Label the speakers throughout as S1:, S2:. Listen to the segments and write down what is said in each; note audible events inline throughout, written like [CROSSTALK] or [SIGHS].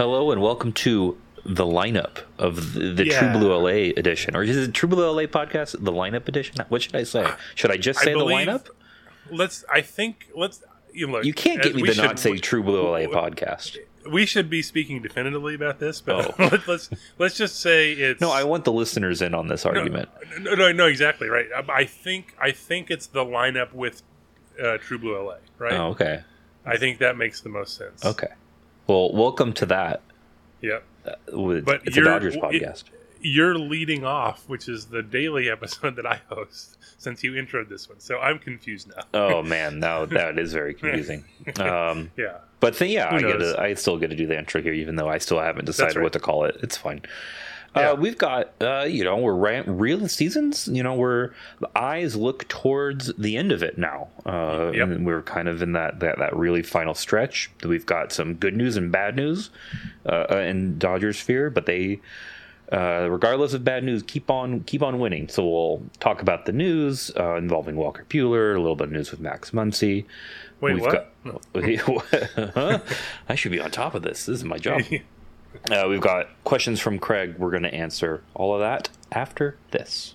S1: Hello and welcome to the lineup of the, the
S2: Yeah.
S1: True Blue LA edition, or is it True Blue LA podcast? The lineup edition? What should I say? Should I just
S2: I
S1: say the lineup?
S2: Let's. I think. Let's. You look.
S1: You can't get me
S2: we
S1: to
S2: should-
S1: not say True Blue LA podcast.
S2: We should be speaking definitively about this, but
S1: Oh. [LAUGHS]
S2: let, let's let's just say it's.
S1: No, I want the listeners in on this argument.
S2: No, no, no, exactly right. I think I think it's the lineup with uh, True Blue LA, right?
S1: Oh, okay,
S2: I think that makes the most sense.
S1: okay. Well, welcome to that.
S2: Yep.
S1: With,
S2: But
S1: it's a Dodgers
S2: it-
S1: podcast.
S2: You're leading off, which is the daily [LAUGHS] episode that I host since you introed this one. So I'm confused now.
S1: oh [LAUGHS] man, now that is very confusing. Um, [LAUGHS]
S2: Yeah.
S1: But then, yeah, I get to, I still get to do the intro here, even though I still haven't decided
S2: right.
S1: what to call it. It's fine.
S2: Yeah.
S1: Uh, we've got, uh, you know, we're ran- real seasons. You know, we're the eyes look towards the end of it now. Uh,
S2: Yep.
S1: and we're kind of in that, that that really final stretch. We've got some good news and bad news uh, uh, in Dodgers sphere, but they. Uh, regardless of bad news, keep on keep on winning. So we'll talk about the news uh, involving Walker Buehler, a little bit of news with Max Muncy.
S2: Wait,
S1: We've
S2: what?
S1: got-? [LAUGHS] I should be on top of this. This is my job. [LAUGHS] Uh, we've got questions from Craig. We're going to answer all of that after this.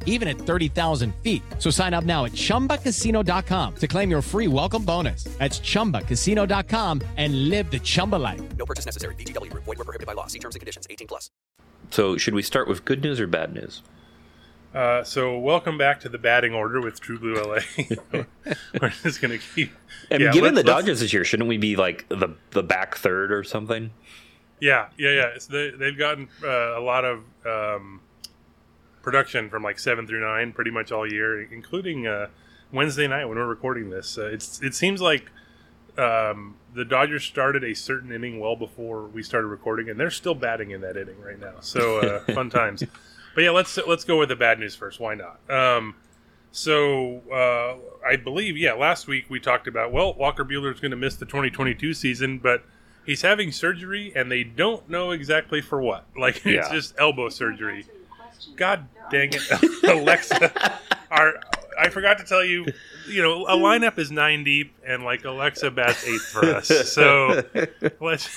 S3: even at 30,000 feet. So sign up now at chumbacasino.com to claim your free welcome bonus. That's chumbacasino.com and live the Chumba life.
S4: No purchase necessary. VGW. Void where prohibited by law. See terms and conditions. 18 plus.
S1: So, should we start with good news or bad news?
S2: Uh, so welcome back to the batting order with True Blue LA. [LAUGHS] We're just gonna keep.
S1: I mean,
S2: yeah,
S1: given the
S2: let's- let's-
S1: Dodgers this year, shouldn't we be like the the back third or something?
S2: Yeah, yeah, yeah. It's they, they've gotten uh, a lot of um, production from like seven through nine, pretty much all year, including uh, Wednesday night when we're recording this. Uh, it's it seems like um, the Dodgers started a certain inning well before we started recording, and they're still batting in that inning right now. So uh, [LAUGHS] fun times. But yeah, let's let's go with the bad news first. Why not? Um, so uh, I believe, yeah, last week we talked about well, Walker Buehler is going to miss the 2022 season, but he's having surgery, and they don't know exactly for what. Like [LAUGHS] it's just elbow surgery. God dang it, [LAUGHS] Alexa! Our I forgot to tell you, you know, a lineup is nine deep, and like Alexa bats eighth for us. So let's.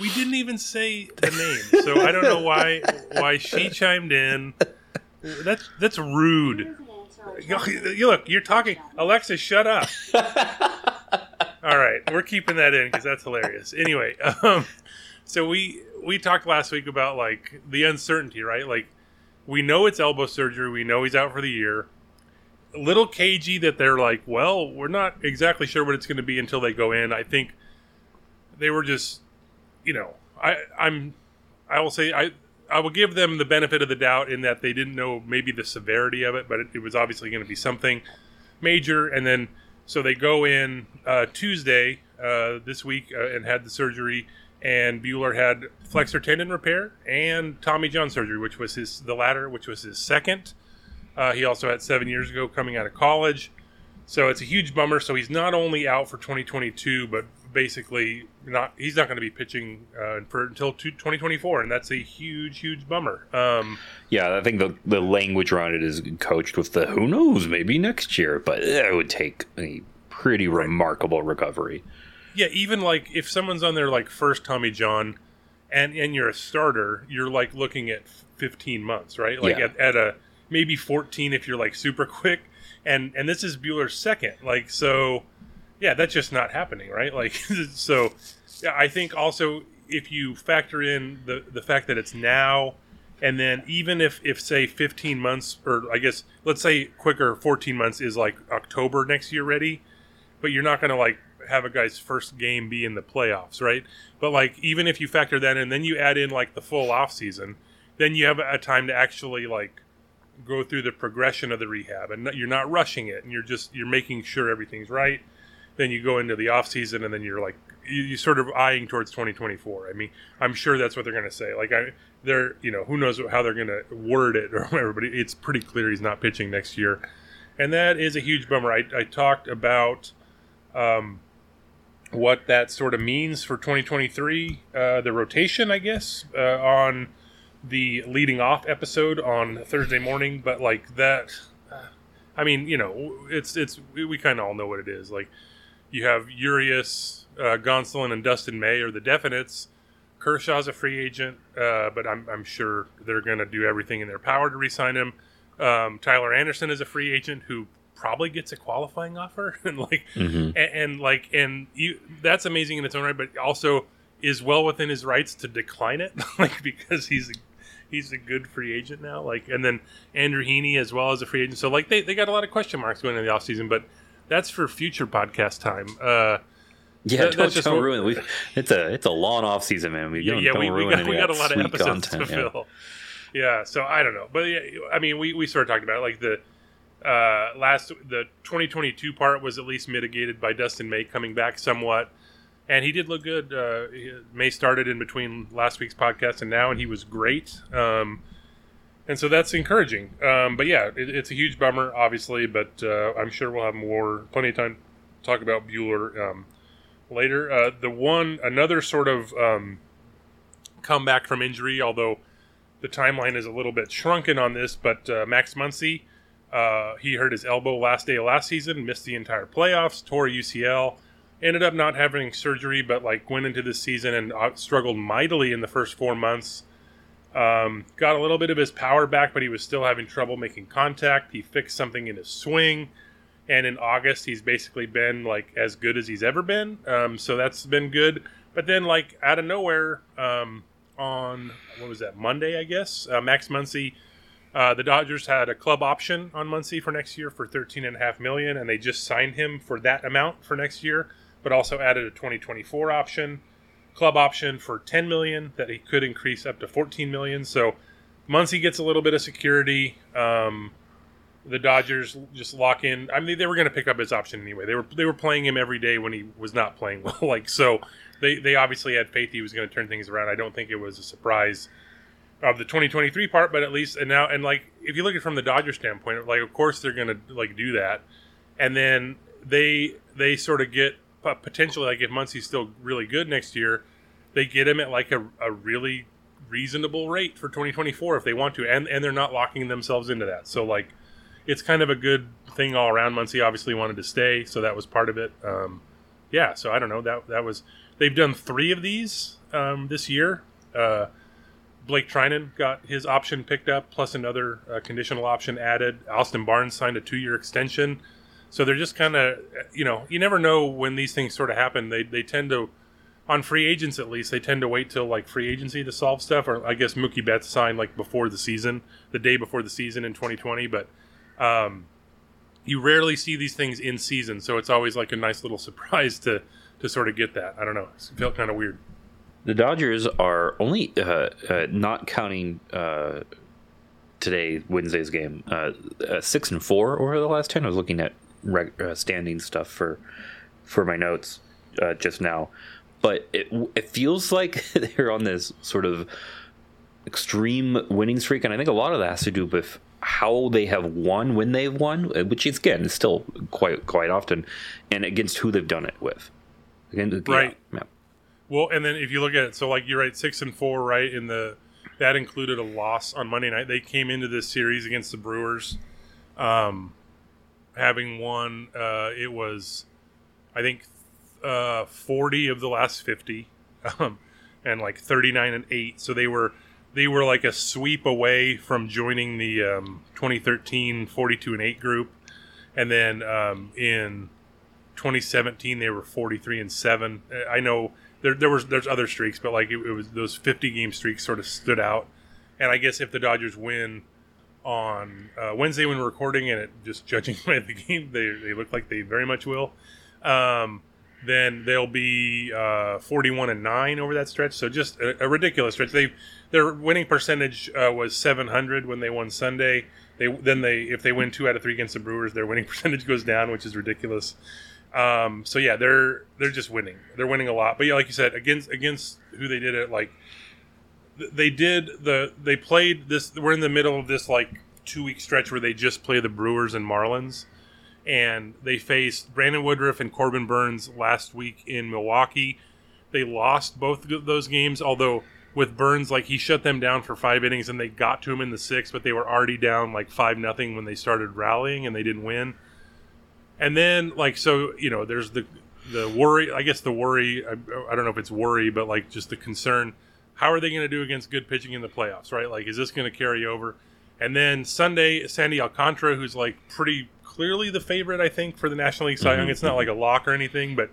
S2: We didn't even say the name, so I don't know why why she chimed in. That's that's rude. You, look, you're talking. Alexa, shut up. All right, we're keeping that in because that's hilarious. Anyway, [LAUGHS] um, so we we talked last week about like the uncertainty, right? Like we know it's elbow surgery. We know he's out for the year. A little cagey that they're like, well, we're not exactly sure what it's going to be until they go in. I think they were just, you know, I I'm I will say I I will give them the benefit of the doubt in that they didn't know maybe the severity of it, but it, it was obviously going to be something major. And then So they go in uh, Tuesday uh, this week uh, and had the surgery, and Buehler had flexor tendon repair and Tommy John surgery, which was his the latter, which was his second. Uh, he also had seven years ago coming out of college. So it's a huge bummer. So he's not only out for 2022, but basically not. He's not going to be pitching uh, for until 2024, and that's a huge, huge bummer. Um,
S1: yeah, I think the the language around it is coached with the who knows maybe next year, but it would take a pretty remarkable recovery.
S2: Yeah, even like if someone's on their like first Tommy John, and and you're a starter, you're like looking at 15 months, right? Like
S1: Yeah.
S2: at, at a maybe 14 if you're like super [LAUGHS] quick, and and this is Buehler's second, like so. Yeah, that's just not happening, right? Like [LAUGHS] so. Yeah, I think also if you factor in the the fact that it's now, and then even if if say 15 months or I guess let's say quicker 14 months is like October next year ready, but you're not going to like have a guy's first game be in the playoffs, right? But like even if you factor that in, then you add in like the full off season, then you have a time to actually like go through the progression of the rehab, and you're not rushing it, and you're just you're making sure everything's right. Then you go into the off season, and then you're like you, you sort of eyeing towards 2024. I mean, I'm sure that's what they're going to say. Like I, they're you know who knows how they're going to word it or [LAUGHS] whatever, but it's pretty clear he's not pitching next year, and that is a huge bummer. I, I talked about um, what that sort of means for 2023, uh, the rotation, I guess, uh, on the leading off episode on Thursday morning. But like that, I mean, you know, it's it's we, we kind of all know what it is. Like you have Urias, uh, Gonsolin, and Dustin May are the definites. Kershaw's a free agent, uh, but I'm, I'm sure they're going to do everything in their power to re-sign him. Um, Tyler Anderson is a free agent who probably gets a qualifying offer, [LAUGHS] and like, and, and like, and you, that's amazing in its own right, but also is well within his rights to decline it, [LAUGHS] like because he's a, he's a good free agent now. Like, and then Andrew Heaney as well as a free agent. So like, they, they got a lot of question marks going into the offseason, but that's for future podcast time. Uh,
S1: Yeah,
S2: That-
S1: don't,
S2: just
S1: don't ruin. We, it's a it's a long off season, man. We
S2: yeah,
S1: don't,
S2: yeah,
S1: don't
S2: we, we got we got a lot of episodes
S1: content,
S2: to
S1: yeah.
S2: fill. Yeah, so I don't know, but yeah, I mean, we, we sort of talked about it. like the uh, last the 2022 part was at least mitigated by Dustin May coming back somewhat, and he did look good. Uh, May started in between last week's podcast and now, and he was great. Um, and so that's encouraging. Um, but yeah, it, it's a huge bummer, obviously, but uh, I'm sure we'll have more, plenty of time to talk about Buehler um, later. Uh, the one, another sort of um, comeback from injury, although the timeline is a little bit shrunken on this, but uh, Max Muncy, uh, he hurt his elbow last day of last season, missed the entire playoffs, tore UCL, ended up not having surgery, but like went into this season and uh, struggled mightily in the first four months. Um, got a little bit of his power back, but he was still having trouble making contact. He fixed something in his swing, and in August he's basically been like as good as he's ever been. Um, so that's been good. But then, like out of nowhere, um, on what was that Monday? I guess uh, Max Muncy. Uh, the Dodgers had a club option on Muncy for next year for thirteen and a half million, and they just signed him for that amount for next year, but also added a 2024 option, club option for 10 million that he could increase up to 14 million. So Muncy gets a little bit of security. Um, the Dodgers just lock in. I mean, they were going to pick up his option anyway. They were they were playing him every day when he was not playing [LAUGHS] well. Like so, they they obviously had faith he was going to turn things around. I don't think it was a surprise of the 2023 part, but at least and now and like if you look at it from the Dodger standpoint, like of course they're to like do that, and then they they sort of get potentially like if Muncy's still really good next year, they get him at like a, a really reasonable rate for 2024 if they want to, and and they're not locking themselves into that. So like it's kind of a good thing all around. Muncy obviously wanted to stay, so that was part of it. Um, yeah, so I don't know that that was they've done three of these um, this year. Uh, Blake Treinen got his option picked up, plus another uh, conditional option added. Austin Barnes signed a two-year extension, so they're just kind of you know you never know when these things sort of happen. They they tend to on free agents at least they tend to wait till like free agency to solve stuff. Or I guess Mookie Betts signed like before the season, the day before the season in 2020, but um, you rarely see these things in season, so it's always like a nice little [LAUGHS] surprise to to sort of get that. I don't know, it felt kind of weird.
S1: The Dodgers are only uh, uh, not counting uh, today Wednesday's game uh, uh, six and four over the last ten. I was looking at reg- uh, standing stuff for for my notes uh, just now, but it it feels like [LAUGHS] they're on this sort of extreme winning streak, and I think a lot of that has to do with how they have won when they've won, which is again is still quite quite often, and against who they've done it with. Again,
S2: Right.
S1: Yeah,
S2: Well, and then if you look at it, so like you're right, six and four, right? In the that included a loss on Monday night. They came into this series against the Brewers, um, having won. Uh, it was, I think, uh, forty of the last fifty, um, and like thirty nine and eight. So they were they were like a sweep away from joining the um, 2013 42 and eight group, and then um, in 2017 they were 43 and 7 Uh, i know there, there was there's other streaks but like it, it was those 50 game streaks sort of stood out. And i guess if the dodgers win on uh, wednesday when we're recording and it just judging [LAUGHS] by the game they, they look like they very much will um, then they'll be uh, 41 and 9 over that stretch. So just a, a ridiculous stretch. They their winning percentage uh, was 700 when they won sunday. They then they if they win two out of three against the brewers their winning [LAUGHS] percentage goes down which is ridiculous um, so yeah, they're they're just winning. They're winning a lot. But yeah, like you said, against against who they did it, like they did the they played this. We're in the middle of this like two week stretch where they just play the Brewers and Marlins, and they faced Brandon Woodruff and Corbin Burnes last week in Milwaukee. They lost both of those games, although with Burnes, like he shut them down for five innings and they got to him in the sixth, but they were already down like five nothing when they started rallying and they didn't win and then like so you know there's the the worry i guess the worry I, I don't know if it's worry but like just the concern how are they going to do against good pitching in the playoffs right? Like is this going to carry over? And then sunday sandy alcantara who's like pretty clearly the favorite i think for the national league cy young. It's not like a lock or anything but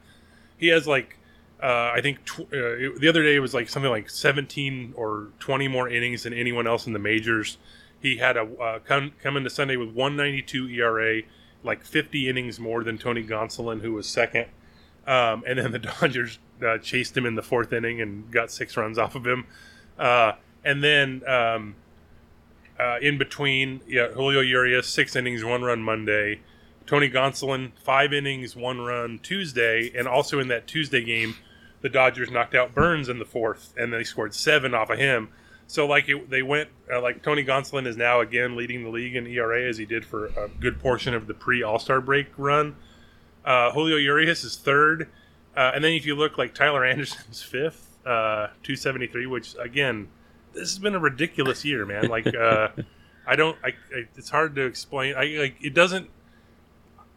S2: he has like uh, I think tw- uh, the other day it was like something like 17 or 20 more innings than anyone else in the majors. He had a uh, come come into Sunday with 192 ERA, like 50 innings more than Tony Gonsolin, who was second. Um, and then the [LAUGHS] Dodgers uh, chased him in the fourth inning and got six runs off of him. Uh, and then um, uh, in between, yeah, Julio Urias six innings, one run Monday. Tony Gonsolin five innings, one run Tuesday, and also in that Tuesday game, the Dodgers knocked out Burnes in the fourth, and they scored seven off of him. So like it, they went uh, like Tony Gonsolin is now again leading the league in ERA as he did for a good portion of the pre All Star break run. Uh, Julio Urias is third, uh, and then if you look like Tyler Anderson's [LAUGHS] fifth, uh, two seventy three, which again, this has been a ridiculous year, man. Like uh, [LAUGHS] I don't, I, I, it's hard to explain. I like it doesn't.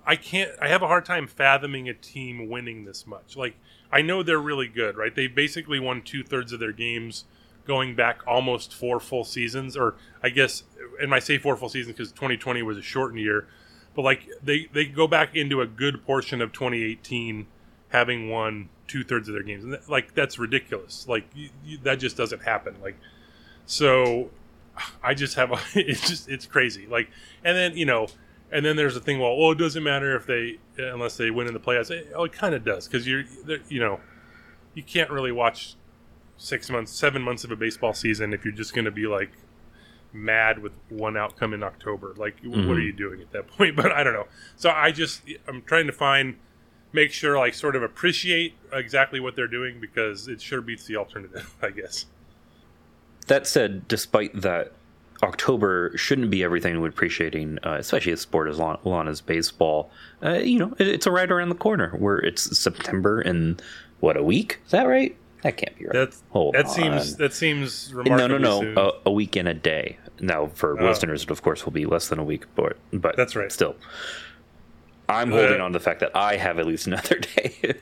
S2: I can't. I have a hard time fathoming a team winning this much. Like I know they're really good, right? They basically won two thirds of their games going back almost four full seasons, or I guess, and I say four full seasons because 2020 was a shortened year, but like they they go back into a good portion of 2018 having won two thirds of their games, and like that's ridiculous. Like you, you, that just doesn't happen. Like so, I just have a, [LAUGHS] it's just it's crazy. Like and then you know. And then there's the thing. Well, well, it doesn't matter if they unless they win in the playoffs. It, oh, it kind of does because you're, you know, you can't really watch six months, seven months of a baseball season if you're just going to be like mad with one outcome in October. Like, what are you doing at that [LAUGHS] point? But I don't know. So I just I'm trying to find, make sure like sort of appreciate exactly what they're doing because it sure beats the alternative. [LAUGHS] I guess.
S1: That said, despite that, October shouldn't be everything we're appreciating, uh, especially a sport as long, long as baseball. Uh, you know, it, it's right around the corner where it's September in what a week. Is that right? That can't be right.
S2: That's
S1: Hold
S2: that
S1: on.
S2: seems that seems
S1: no,
S2: remarkably
S1: no, no. A, a week and a day. Now, for
S2: Oh.
S1: listeners, it of course will be less than a week, but but
S2: That's right.
S1: Still, I'm
S2: Uh,
S1: holding on to the fact that I have at least another [LAUGHS] day.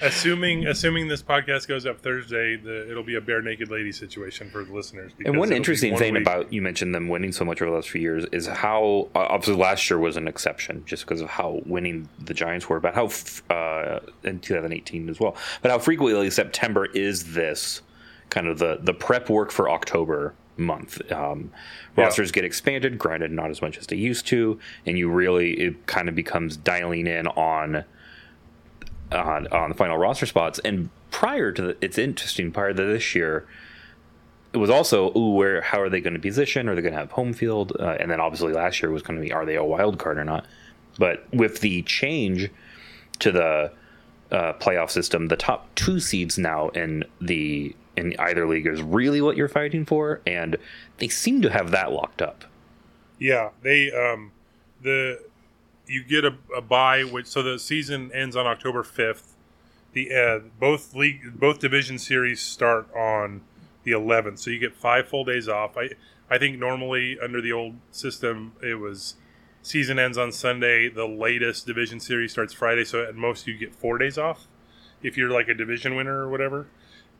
S2: assuming assuming this podcast goes up Thursday, the, it'll be a bare naked lady situation for the listeners.
S1: And one interesting
S2: one
S1: thing
S2: week.
S1: about you mentioned them winning so much over the last few years is how uh, obviously last year was an exception just because of how winning the Giants were, but how uh, in 2018 as well, but how frequently September is this kind of the the prep work for October month. Um,
S2: Yeah.
S1: rosters get expanded, granted not as much as they used to, and you really it kind of becomes dialing in on on on the final roster spots. And prior to the, it's interesting. Prior to this year, it was also ooh, where how are they going to position? Are they going to have home field? Uh, and then obviously last year was going to be are they a wild card or not? But with the change to the uh, playoff system, the top two seeds now in the in either league is really what you're fighting for, and they seem to have that locked up.
S2: Yeah, they um, the you get a, a bye, which so the season ends on October fifth. The uh, both league both division series start on the 11th, so you get five full days off. I I think normally under the old system it was season ends on Sunday. The latest division series starts Friday, so at most you get four days off if you're like a division winner or whatever.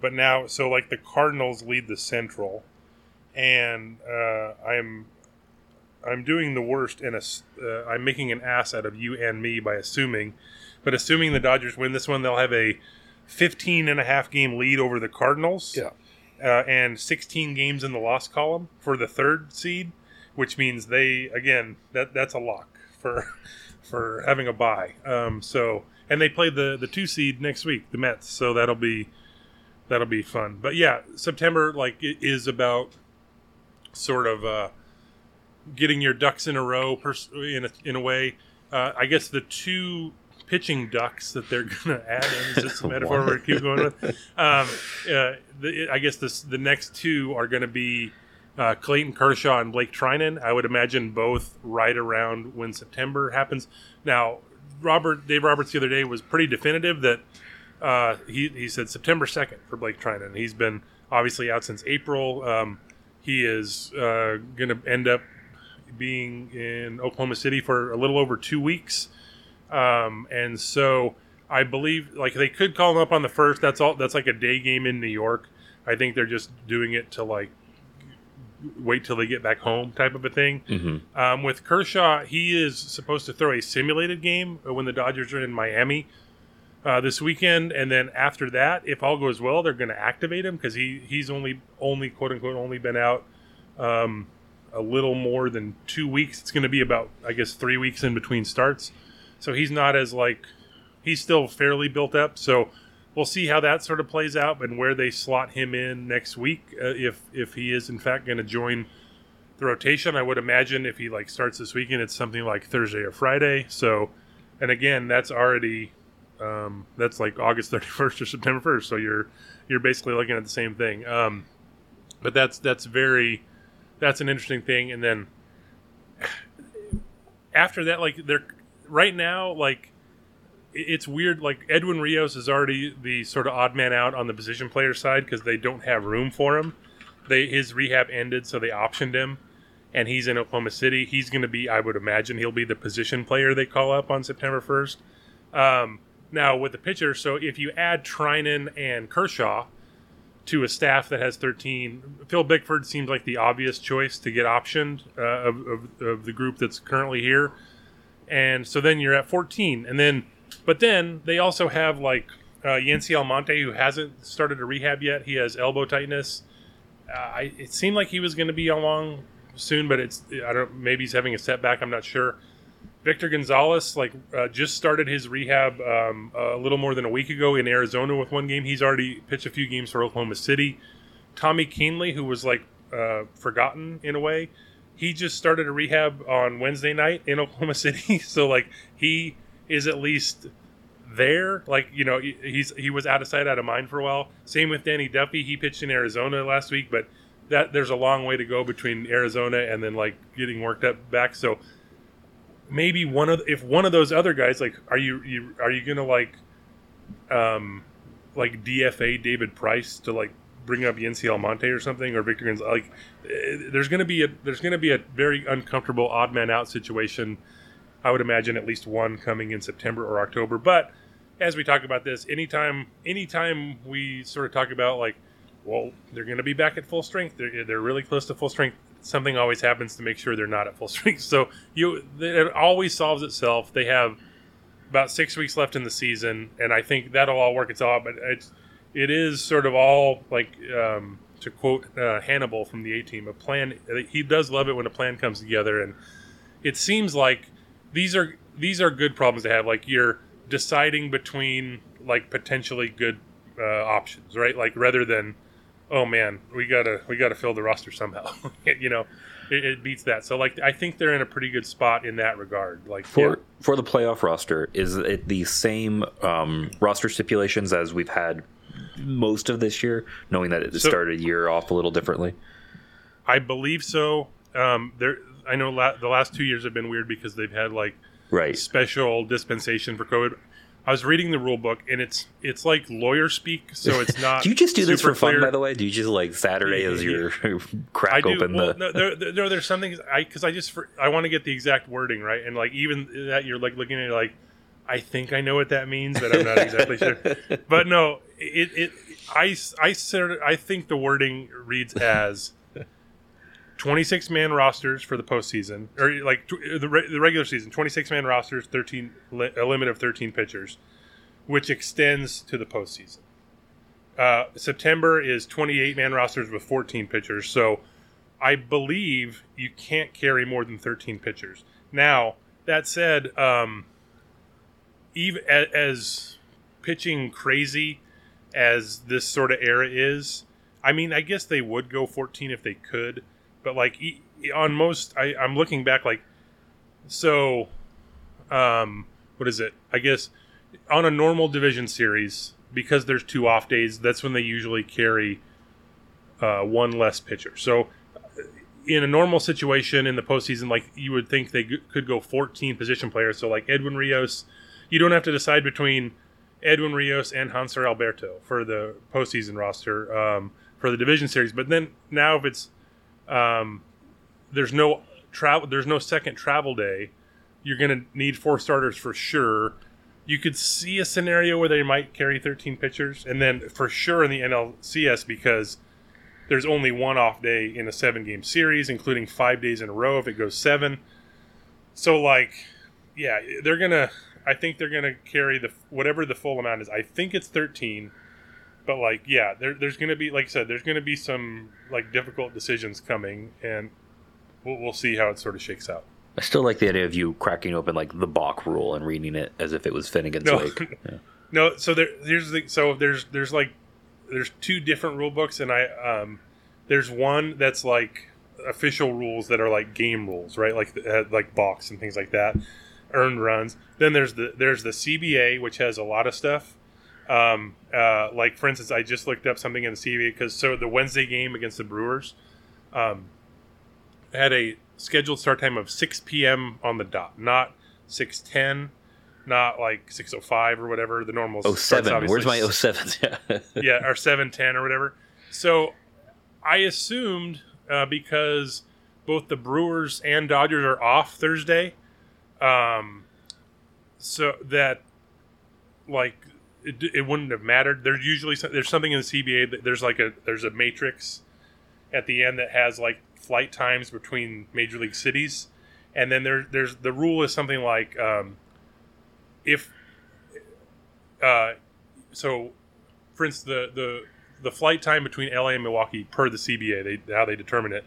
S2: But now, so like the Cardinals lead the Central, and uh, I'm I'm doing the worst in a uh, I'm making an ass out of you and me by assuming, but assuming the Dodgers win this one, they'll have a 15 and a half game lead over the Cardinals.
S1: Yeah.
S2: Uh, and 16 games in the loss column for the third seed, which means they again that that's a lock for [LAUGHS] for having a bye. Um, so and they play the the two seed next week, the Mets. So that'll be that'll be fun. But yeah, September like is about sort of uh, getting your ducks in a row pers- in a, in a way. Uh, I guess the two pitching ducks that they're [LAUGHS] going to add in is this a [LAUGHS] metaphor we're keep going with. Um, uh, the, I guess this, the next two are going to be uh, Clayton Kershaw and Blake Treinen. I would imagine both right around when September happens. Now, Robert Dave Roberts the other day was pretty definitive that uh, he he said September second for Blake Treinen. He's been obviously out since April. Um, he is uh, going to end up being in Oklahoma City for a little over two weeks, um, and so I believe like they could call him up on the first. That's all. That's like a day game in New York. I think they're just doing it to like wait till they get back home type of a thing.
S1: Mm-hmm.
S2: Um, with Kershaw, he is supposed to throw a simulated game when the Dodgers are in Miami uh, this weekend, and then after that, if all goes well, they're going to activate him because he he's only only quote unquote only been out um, a little more than two weeks. It's going to be about I guess three weeks in between starts, so he's not as like he's still fairly built up. So we'll see how that sort of plays out and where they slot him in next week uh, if if he is in fact going to join the rotation. I would imagine if he like starts this weekend, it's something like Thursday or Friday. So, and again, that's already um, that's like August [LAUGHS] 31st or September 1st. So you're you're basically looking at the same thing. Um, but that's that's very that's an interesting thing. And then after that, like they're right now, like it's weird. Like Edwin Rios is already the sort of odd man out on the position player side because they don't have room for him. They his rehab ended, so they optioned him, and he's in Oklahoma City. He's going to be, I would imagine, he'll be the position player they call up on September first. Um, now with the pitcher, so if you add Treinen and Kershaw to a staff that has 13, Phil Bickford seems like the obvious choice to get optioned uh, of, of, of the group that's currently here. And so then you're at 14, and then but then they also have like uh, Yency Almonte, who hasn't started a rehab yet. He has elbow tightness. Uh, I, it seemed like he was going to be along soon, but it's I don't. Maybe he's having a setback. I'm not sure. Victor Gonzalez, like, uh, just started his rehab um, a little more than a week ago in Arizona with one game. He's already pitched a few games for Oklahoma City. Tommy Kahnle, who was like uh, forgotten in a way, he just started a rehab on Wednesday night in [LAUGHS] Oklahoma City. [LAUGHS] so like he is at least there. Like you know, he's he was out of sight, out of mind for a while. Same with Danny Duffy. He pitched in Arizona last week, but that there's a long way to go between Arizona and then like getting worked up back. So maybe one of if one of those other guys, like, are you, you are you gonna like, um, like DFA David Price to like bring up Yency Almonte or something or Victor Gonzalez? Like, there's gonna be a there's gonna be a very uncomfortable odd man out situation I would imagine at least one coming in September or October. But as we talk about this, anytime anytime we sort of talk about like, well, they're going to be back at full strength. They're, they're really close to full strength. Something always happens to make sure they're not at full [LAUGHS] strength. So you it always solves itself. They have about six weeks left in the season, and I think that'll all work itself out. But it's it is sort of all like um, to quote uh, Hannibal from the A Team, a plan. He does love it when a plan comes together, and it seems like these are these are good problems to have. Like you're deciding between like potentially good uh, options, right? Like rather than oh man, we gotta we gotta fill the roster somehow. [LAUGHS] you know, it, it, beats that. So like, I think they're in a pretty good spot in that regard. Like
S1: for
S2: yeah.
S1: for the playoff roster, is it the same um, roster stipulations as we've had most of this year, knowing that it so, started a year off a little differently?
S2: I believe so. Um, there, I know la- the last two years have been weird because they've had like
S1: right
S2: special dispensation for COVID. I was reading the rule book and it's it's like lawyer speak, so it's [LAUGHS] not.
S1: do you just do this for
S2: clear.
S1: fun, by the way? Do you just like Saturday as your [LAUGHS] [LAUGHS] crack open well,
S2: the? No, there, there, there's some things I because I just for, I want to get the exact wording right, and like even that you're like looking at it like I think I know what that means, but I'm not exactly sure. But no, it it I I I think the wording reads as 26 man rosters for the postseason, or like the, the regular season, 26 man rosters, 13 a limit of 13 pitchers, which extends to the postseason. Uh, September is 28 man rosters with 14 pitchers, so I believe you can't carry more than 13 pitchers. Now that said, um, even as pitching crazy as this sort of era is, I mean, I guess they would go 14 if they could but like on most I, i'm looking back like so um what is it? I guess on a normal division series because there's two off days that's when they usually carry uh, one less pitcher. So in a normal situation in the postseason like you would think they g- could go 14 position players. So like edwin rios you don't have to decide between edwin rios and hanser alberto for the postseason roster um, for the division series. But then now if it's um, there's no travel. There's no second travel day. You're going to need four starters for sure. You could see a scenario where they might carry 13 pitchers, and then for sure in the NLCS because there's only one off day in a seven game series, including five days in a row if it goes seven. So like, yeah, they're gonna. I think they're gonna carry the whatever the full amount is. I think it's 13 but like yeah there, there's gonna be like i said there's gonna be some like difficult decisions coming and we'll, we'll see how it sort of shakes out.
S1: I still like the idea of you cracking open like the bach rule and reading it as if it was finnegan's
S2: no,
S1: wake. [LAUGHS] Yeah.
S2: no so there here's the so there's there's like there's two different rule books and i um there's one that's like official rules that are like game rules right? Like uh, like box and things like that earned runs. Then there's the there's the cba which has a lot of stuff um, uh, like for instance, I just looked up something in the CBA because so the Wednesday game against the Brewers um, had a scheduled start time of 6 p.m. on the dot, not 6:10, not like 6:05 or whatever the normal.
S1: Oh seven. Where's my 07? [LAUGHS]
S2: yeah, yeah, or 7:10 or whatever. So I assumed uh, because both the Brewers and Dodgers are off Thursday, um, so that like it, it wouldn't have mattered. There's usually there's something in the CBA that there's like a there's a matrix at the end that has like flight times between major league cities, and then there there's the rule is something like um, if uh, so for instance the the the flight time between LA and Milwaukee per the CBA they how they determine it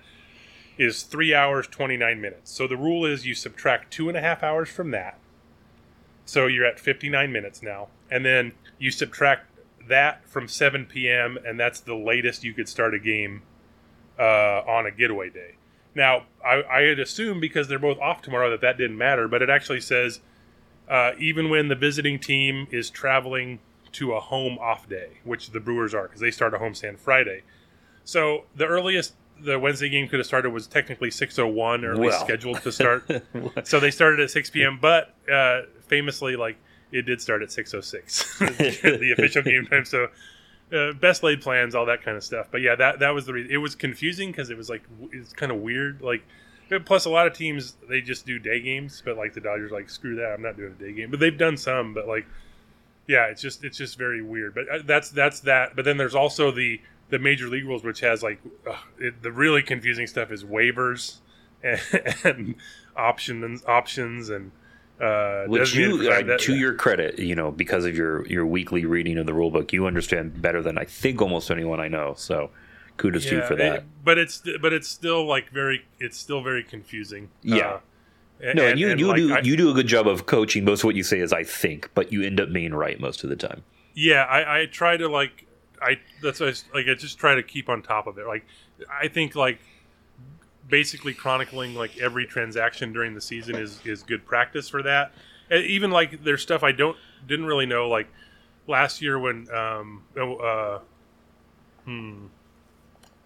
S2: is three hours twenty nine minutes. So the rule is you subtract two and a half hours from that. So you're at 59 minutes now. And then you subtract that from 7 p.m., and that's the latest you could start a game uh, on a getaway day. Now, I, I had assumed because they're both off tomorrow that that didn't matter, but it actually says uh, even when the visiting team is traveling to a home off day, which the Brewers are, because they start a homestand Friday. So the earliest the Wednesday game could have started was technically 6:01, or at well. least scheduled to start. [LAUGHS] so they started at 6 p.m. But uh, famously, like it did start at 6:06, [LAUGHS] [LAUGHS] the official game time. So uh, best laid plans, all that kind of stuff. But yeah, that that was the reason. It was confusing because it was like it's kind of weird. Like plus a lot of teams they just do day games, but like the Dodgers, like screw that, I'm not doing a day game. But they've done some, but like yeah, it's just it's just very weird. But uh, that's that's that. But then there's also the the major league rules, which has like uh, it, the really confusing stuff is waivers and, [LAUGHS] and options options and uh,
S1: Which you, uh, that, to your credit, you know, because of your your weekly reading of the rule book, you understand better than I think almost anyone I know. So, kudos yeah, to you for that.
S2: It, but it's but it's still like very it's still very confusing.
S1: Yeah. Uh, no, and, you and you like, do I, you do a good job of coaching. Most of what you say is I think, but you end up being right most of the time.
S2: Yeah, I, I try to like I that's I, like I just try to keep on top of it. Like I think like basically chronicling like every transaction during the season is is good practice for that. And even like there's stuff I don't didn't really know like last year when um oh, uh hmm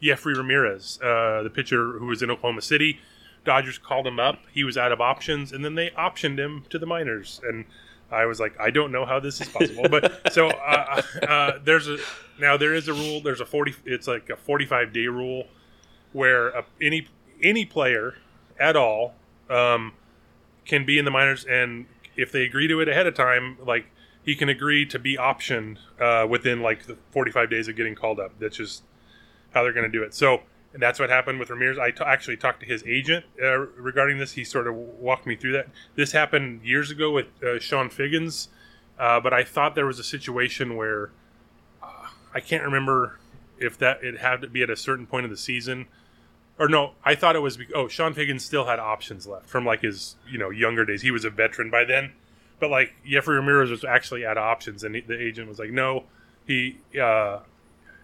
S2: Yefry Ramirez, uh, the pitcher who was in Oklahoma City, Dodgers called him up. He was out of options, and then they optioned him to the minors. And I was like, I don't know how this is possible. But [LAUGHS] so uh, uh, there's a now there is a rule. There's a forty. It's like a forty-five day rule where uh, any any player at all um, can be in the minors, and if they agree to it ahead of time, like he can agree to be optioned uh, within like the forty-five days of getting called up. That's just how they're going to do it. So that's what happened with Ramirez. I t- actually talked to his agent uh, regarding this. He sort of walked me through that. This happened years ago with uh, Chone Figgins, uh, but I thought there was a situation where uh, I can't remember if that it had to be at a certain point of the season. Or no, I thought it was. Oh, Chone Figgins still had options left from like his you know younger days. He was a veteran by then, but like Yefry Ramirez was actually out of options, and he, the agent was like, no, he uh,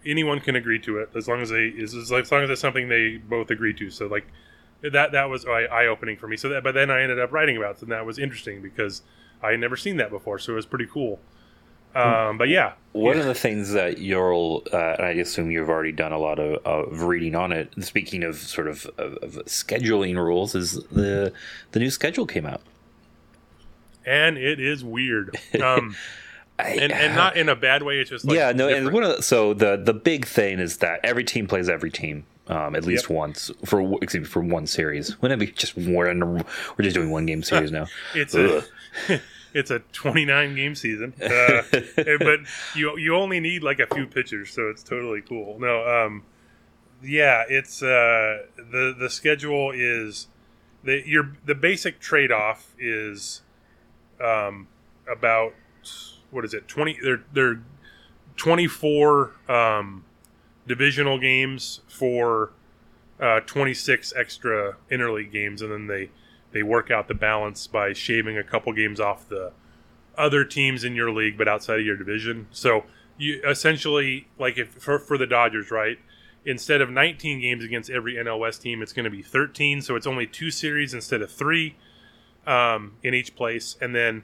S2: anyone can agree to it as long as they as, as long as it's something they both agree to. So like that that was eye opening for me. So that but then I ended up writing about it, and that was interesting because I had never seen that before. So it was pretty cool. Um, but yeah,
S1: One of the things that you'll, uh, and I assume you've already done a lot of, of reading on it. Speaking of sort of, of, of scheduling rules, is the the new schedule came out.
S2: and it is weird. Um, [LAUGHS]
S1: I-
S2: and and not in a bad way. It's just like
S1: yeah, no, and one of the, so the the big thing is that every team plays every team. Um, at least
S2: Yep.
S1: once for excuse me, for one series. Wouldn't it be just one? We're just doing one game series [LAUGHS] now.
S2: it's a [LAUGHS] it's a 29 game season. [LAUGHS] Uh, but you you only need like a few pitchers so it's totally cool. No um yeah it's uh the the schedule is the your the basic trade-off is um about what is it 20 they're they're 24 um divisional games for uh 26 extra interleague games and then they they work out the balance by shaving a couple games off the other teams in your league but outside of your division. So you essentially like if for, for the dodgers right instead of 19 games against every nl west team it's going to be 13 so it's only two series instead of three um, in each place. And then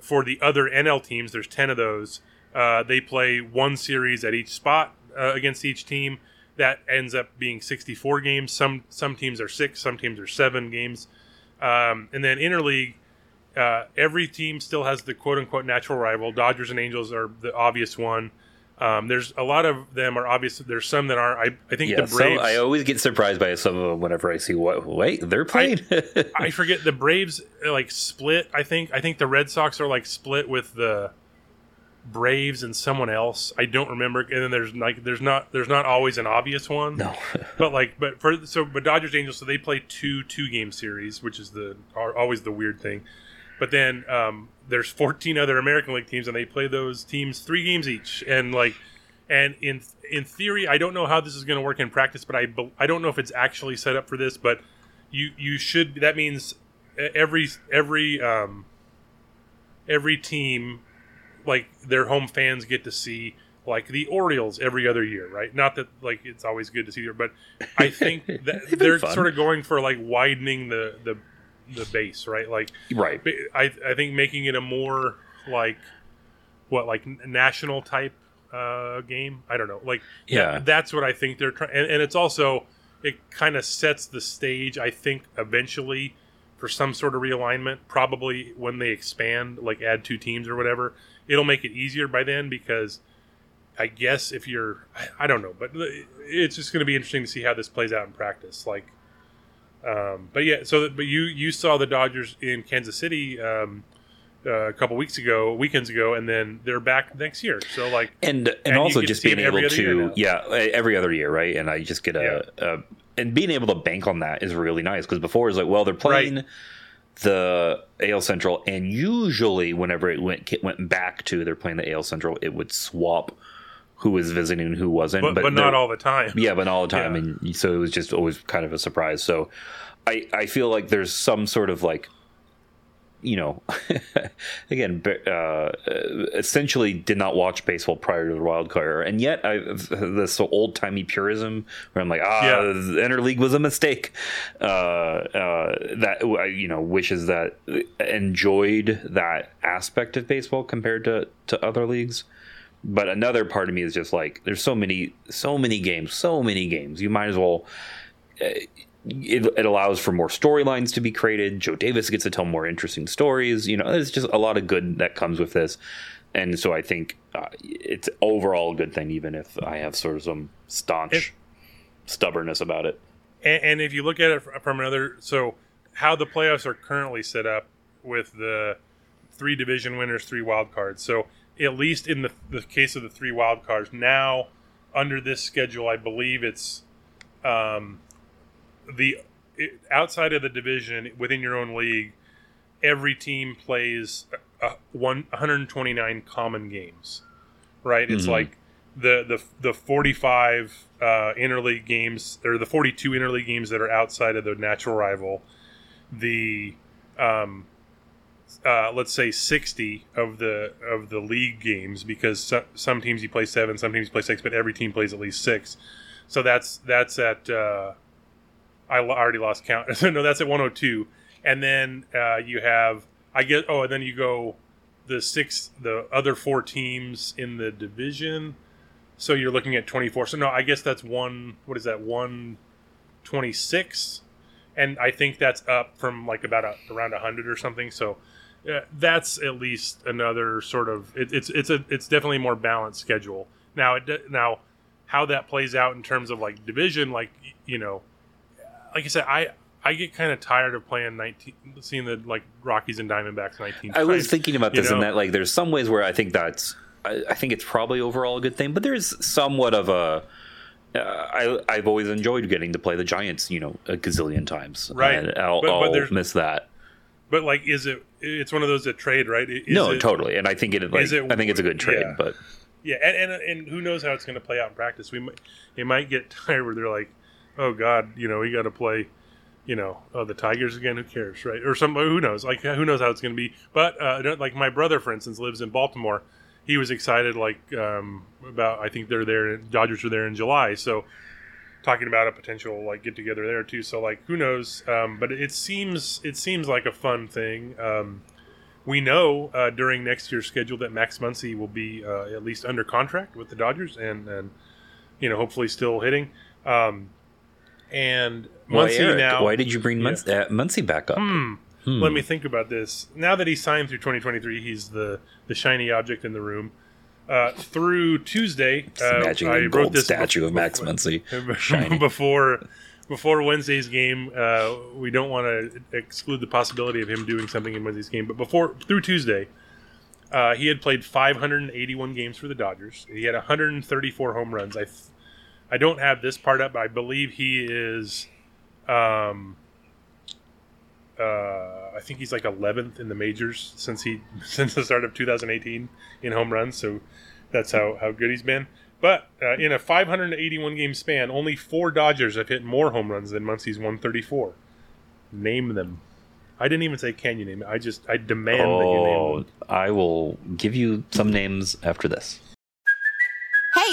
S2: for the other nl teams there's 10 of those uh, they play one series at each spot uh, against each team. That ends up being 64 games. Some some teams are six some teams are seven games um, and then interleague, uh, every team still has the quote unquote natural rival. Dodgers and Angels are the obvious one. Um, there's a lot of them are obvious. There's some that aren't. I, I think
S1: Yeah,
S2: the
S1: so
S2: Braves.
S1: I always get surprised by some of them whenever I see what. Wait, they're playing.
S2: I forget the Braves uh, like split. I think I think the Red Sox are like split with the Braves and someone else. I don't remember. And then there's like there's not there's not always an obvious one.
S1: no, [LAUGHS]
S2: but like but for so but Dodgers Angels so they play two two game series which is the are always the weird thing but then um, there's 14 other American League teams and they play those teams three games each and like and in in theory I don't know how this is going to work in practice but I I don't know if it's actually set up for this but you you should that means every every um every team like their home fans get to see like the Orioles every other year, right? Not that like it's always good to see them, but I think [LAUGHS] that they're
S1: fun.
S2: sort of going for like widening the the the base, right? Like
S1: right.
S2: I I think making it a more like what like national type uh game. I don't know. Like
S1: Yeah.
S2: that- that's what I think they're trying, and, and it's also it kind of sets the stage. I think eventually for some sort of realignment, probably when they expand, like add two teams or whatever, it'll make it easier by then because. I guess if you're, I- don't know, but it's just going to be interesting to see how this plays out in practice. Like, um, but yeah, so but you you saw the Dodgers in Kansas City um, uh, a couple weeks ago, weekends ago, and then they're back next year. So like,
S1: and and,
S2: And
S1: also just being able to yeah every other year right and i just get a, a and being able to bank on that is really nice because before it's like well they're playing
S2: Right.
S1: The AL Central and usually whenever it went went back to they're playing the AL Central it would swap who was visiting and who wasn't
S2: but, but,
S1: they're-
S2: not all the time.
S1: yeah, but not all the time,
S2: Yeah.
S1: and so it was just always kind of a surprise. So, I I feel like there's some sort of like you know, [LAUGHS] again, uh, essentially did not watch baseball prior to the wild card, and yet I this old timey purism where I'm like, ah, yeah. the interleague was a mistake. Uh, uh, that you know wishes that enjoyed that aspect of baseball compared to to other leagues. But another part of me is just like, there's so many, so many games, so many games. You might as well. It, it, allows for more storylines to be created. Joe Davis gets to tell more interesting stories. You know, there's just a lot of good that comes with this. And so I think uh, it's overall a good thing, even if I have sort of some staunch it, stubbornness about it.
S2: And, and, if you look at it from another, so how the playoffs are currently set up with the three division winners, three wild cards. So at least in the, the case of the three wild cards, now under this schedule, I believe it's um, the it, outside of the division within your own league, every team plays one 129 common games, right? Mm-hmm. It's like the the the 45 uh, interleague games or the 42 interleague games that are outside of the natural rival, the um, uh, let's say 60 of the of the league games because so, some teams you play seven, some teams you play six, but every team plays at least six. So that's that's at uh, I already lost count. [LAUGHS] no, that's at 102. And then uh, you have, I get, oh, and then you go the six, the other four teams in the division. So you're looking at 24. So no, I guess that's one, what is that, 126? And I think that's up from like about a, around 100 or something. So uh, that's at least another sort of, it, it's, it's a, it's definitely a more balanced schedule. Now, it, now, how that plays out in terms of like division, like, you know, like I said, I I get kind of tired of playing nineteen, seeing the like Rockies and Diamondbacks nineteen.
S1: I was thinking about this and that like there's some ways where I think that's I, I, think it's probably overall a good thing, but there's somewhat of a uh, I I've always enjoyed getting to play the Giants, you know, a gazillion times.
S2: Right,
S1: and I'll, but, but I'll miss that.
S2: But like, is it? It's one of those that trade, right? Is
S1: no,
S2: it,
S1: totally. And I think it. Like, it, I think it's a good trade,
S2: yeah.
S1: but
S2: yeah, and, and and who knows how it's going to play out in practice? We might it might get [LAUGHS] tired where they're like oh God, you know, we got to play, you know, oh, the Tigers again. Who cares, right? Or some who knows? Like who knows how it's going to be? But uh, like my brother, for instance, lives in Baltimore. He was excited, like um, about. I think they're there. Dodgers are there in July, so talking about a potential like get together there too. So like who knows? Um, but it seems it seems like a fun thing. Um, we know uh, during next year's schedule that Max Muncy will be uh, at least under contract with the Dodgers and and you know hopefully still hitting. Um, and Muncy
S1: Eric,
S2: now.
S1: Why did you bring yeah. uh, Muncy back up?
S2: Hmm. Hmm. Let me think about this. Now that he's signed through 2023, he's the the shiny object in the room. Uh, through Tuesday, uh,
S1: I wrote this statue before, of Max Muncy [LAUGHS]
S2: before before Wednesday's game. Uh, we don't want to exclude the possibility of him doing something in Wednesday's game, but before through Tuesday, uh, he had played 581 games for the Dodgers. He had 134 home runs. I I don't have this part up, but I believe he is. Um, uh, I think he's like 11th in the majors since he [LAUGHS] since the start of 2018 in home runs. So that's how how good he's been. But uh, in a 581 game span, only four Dodgers have hit more home runs than Muncy's 134. Name them. I didn't even say can you name it. I just I demand oh, that you name oh, them.
S1: I will give you some names after this.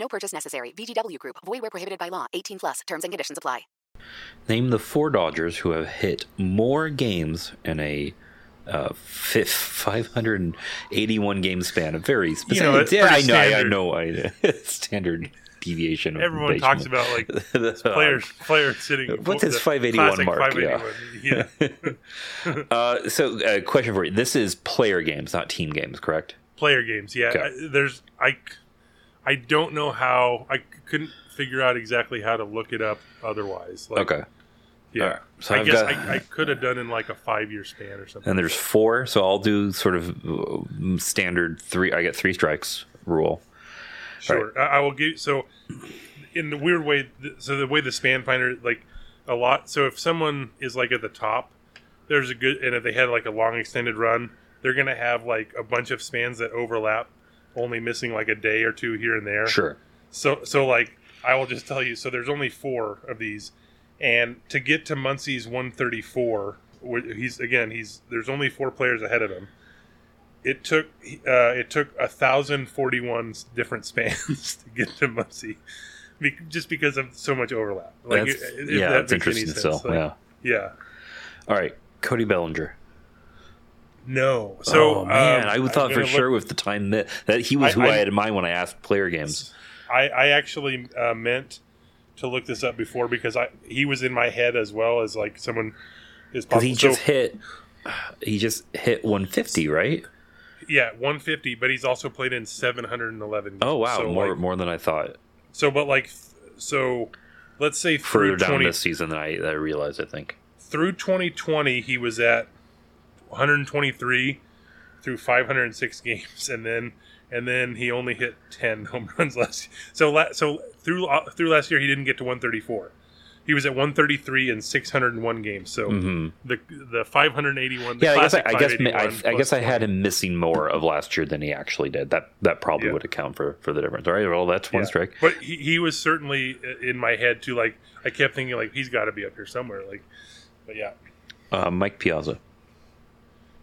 S5: No purchase necessary. VGW Group. Void where prohibited by law. 18 plus. Terms and conditions apply.
S1: Name the four Dodgers who have hit more games in a uh, fif- 581 game span, a very specific.
S2: know, it's
S1: yeah, I know, I, I
S2: standard.
S1: know, I [LAUGHS] standard deviation.
S2: Everyone
S1: baseball.
S2: talks about like [LAUGHS]
S1: The-
S2: players players sitting.
S1: What's his 581 mark?
S2: 581, Yeah. [LAUGHS]
S1: uh, so, uh, question for you: This is player games, not team games, correct?
S2: player games. Yeah,
S1: Okay.
S2: I, there's I, I don't know how I couldn't figure out exactly how to look it up otherwise. Like,
S1: okay.
S2: Yeah,
S1: Alright, so
S2: I
S1: I've
S2: guess
S1: got-
S2: I, I could have done in like a five year span or something.
S1: And there's four, so I'll do sort of uh, standard three. I get three strikes rule.
S2: Sure, I, I will give. So, in the weird way, so the way the span finder like a lot. So if someone is like at the top, there's a good, and if they had like a long extended run, they're gonna have like a bunch of spans that overlap, only missing like a day or two here and there.
S1: Sure.
S2: So so like I will just tell you. So there's only four of these, and to get to Muncy's 134, wh- he's again he's there's only four players ahead of him. It took uh, it took a thousand forty one different spans [LAUGHS] to get to Muncy, be, just because of so much overlap. Like
S1: That's-
S2: if
S1: yeah,
S2: that
S1: that's interesting still,
S2: Like, yeah.
S1: All right, Cody Bellinger.
S2: No. So
S1: oh man,
S2: um,
S1: I thought for sure
S2: look-
S1: with the time that that he was
S2: I-
S1: who I,
S2: I-
S1: had in mind when I asked player games.
S2: I, I actually uh, meant to look this up before because I he was in my head as well as like someone is
S1: Because he
S2: So-
S1: just hit, he just hit 150, right?
S2: yeah, 150, but he's also played in 711. Games.
S1: Oh wow,
S2: So,
S1: more
S2: like-
S1: more than I thought.
S2: so but like so, let's say
S1: Further down
S2: 20
S1: this season than I, I realized. I think.
S2: through 2020 he was at 123 through 506 games, and then and then he only hit 10 [LAUGHS] home runs last. So la- so through uh, through last year he didn't get to 134. He was at 133 in 601 games. So
S1: Mhm.
S2: the the 581. The
S1: Yeah, I guess I, I guess I, I guess I had him missing more of last year than he actually did. That that probably
S2: Yeah.
S1: would account for for the difference. All right, well that's one
S2: Yeah.
S1: strike.
S2: But he, he was certainly in my head too. Like I kept thinking, like he's got to be up here somewhere. Like, but yeah.
S1: Uh, Mike Piazza.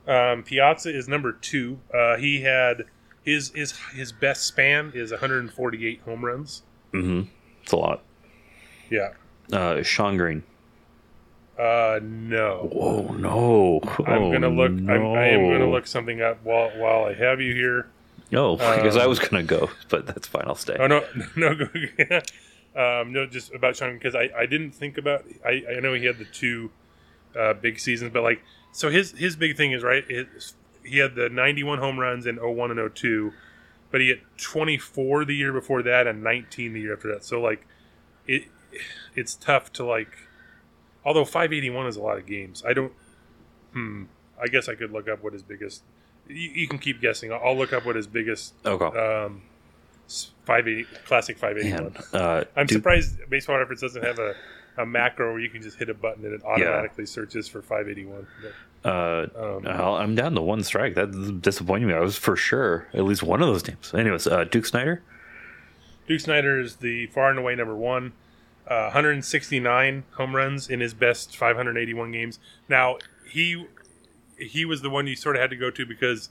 S2: Um, Piazza is number two. Uh, he had his his his best span is 148 home runs.
S1: Mm-hmm. It's a lot.
S2: Yeah.
S1: Uh, Shawn Green.
S2: Uh, no.
S1: Oh no!
S2: I'm
S1: Oh,
S2: gonna look. I'm, I am gonna look something up while while I have you here.
S1: Oh, because I
S2: Um,
S1: was gonna go, but that's fine. I'll stay.
S2: Oh no, [LAUGHS] no, go. [LAUGHS] um, no, just about Shawn because I, I didn't think about. I, I know he had the two uh, big seasons, but like so his his big thing is right. His, he had the 91 home runs in 01 and 02, but he had 24 the year before that and 19 the year after that. So like it it's tough to like. Although 581 is a lot of games, I don't. Hmm. I guess I could look up what his biggest. You, you can keep guessing. I'll, I'll look up what his biggest.
S1: Okay.
S2: Um, 580 classic 581.
S1: Uh,
S2: I'm
S1: dude-
S2: surprised Baseball Reference doesn't have a, a macro where you can just hit a button and it automatically searches for 581. But,
S1: Uh,
S2: Um,
S1: I'm down to one strike. That's disappointing me. I was for sure at least one of those names. Anyways, uh, Duke Snider.
S2: Duke Snider is the far and away number one. Uh, 169 home runs in his best 581 games. Now he he was the one you sort of had to go to because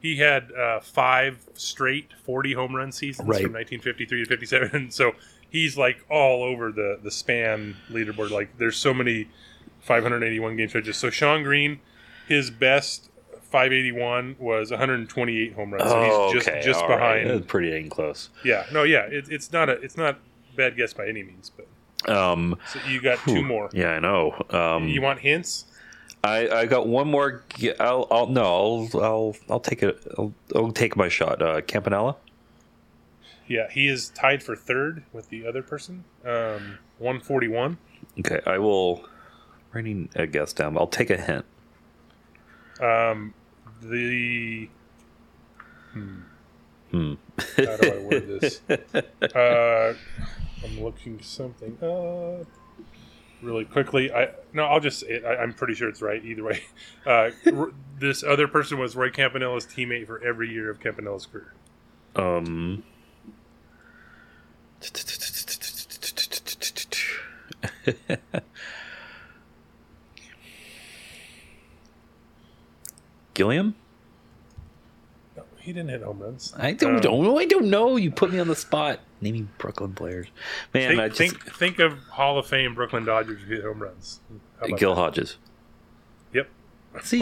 S2: he had uh, five straight 40 home run seasons
S1: Right.
S2: from 1953 to 57. [LAUGHS] So he's like all over the the span leaderboard. Like there's so many 581 game stretches. So Shawn Green, his best 581 was 128 home runs. So
S1: Oh,
S2: he's just
S1: okay,
S2: just
S1: all right.
S2: behind.
S1: That's pretty dang close.
S2: Yeah, no, yeah, it, it's not a it's not a bad guess by any means, but
S1: Um,
S2: so you got two more.
S1: Yeah, I know. Um,
S2: You want hints?
S1: I, I got one more. g- I'll, I'll no. I'll I'll I'll take it. I'll, I'll take my shot. Uh, Campanella.
S2: Yeah, he is tied for third with the other person, um, 141.
S1: Okay, I will. Writing a guess down. I'll take a hint.
S2: Um, the hmm,
S1: Hmm.
S2: how do I word this? [LAUGHS] uh, I'm looking something up really quickly. I no, I'll just. It, I, I'm pretty sure it's right either way. [LAUGHS] Uh, this other person was Roy Campanella's teammate for every year of Campanella's career.
S1: Um. [LAUGHS] Gilliam?
S2: No, he didn't hit home runs.
S1: I don't
S2: Um,
S1: know. I don't know. You put me on the spot. Naming Brooklyn players. Man,
S2: think,
S1: I just
S2: think think of Hall of Fame Brooklyn Dodgers who hit home runs.
S1: Gil
S2: that?
S1: Hodges.
S2: Yep.
S1: See,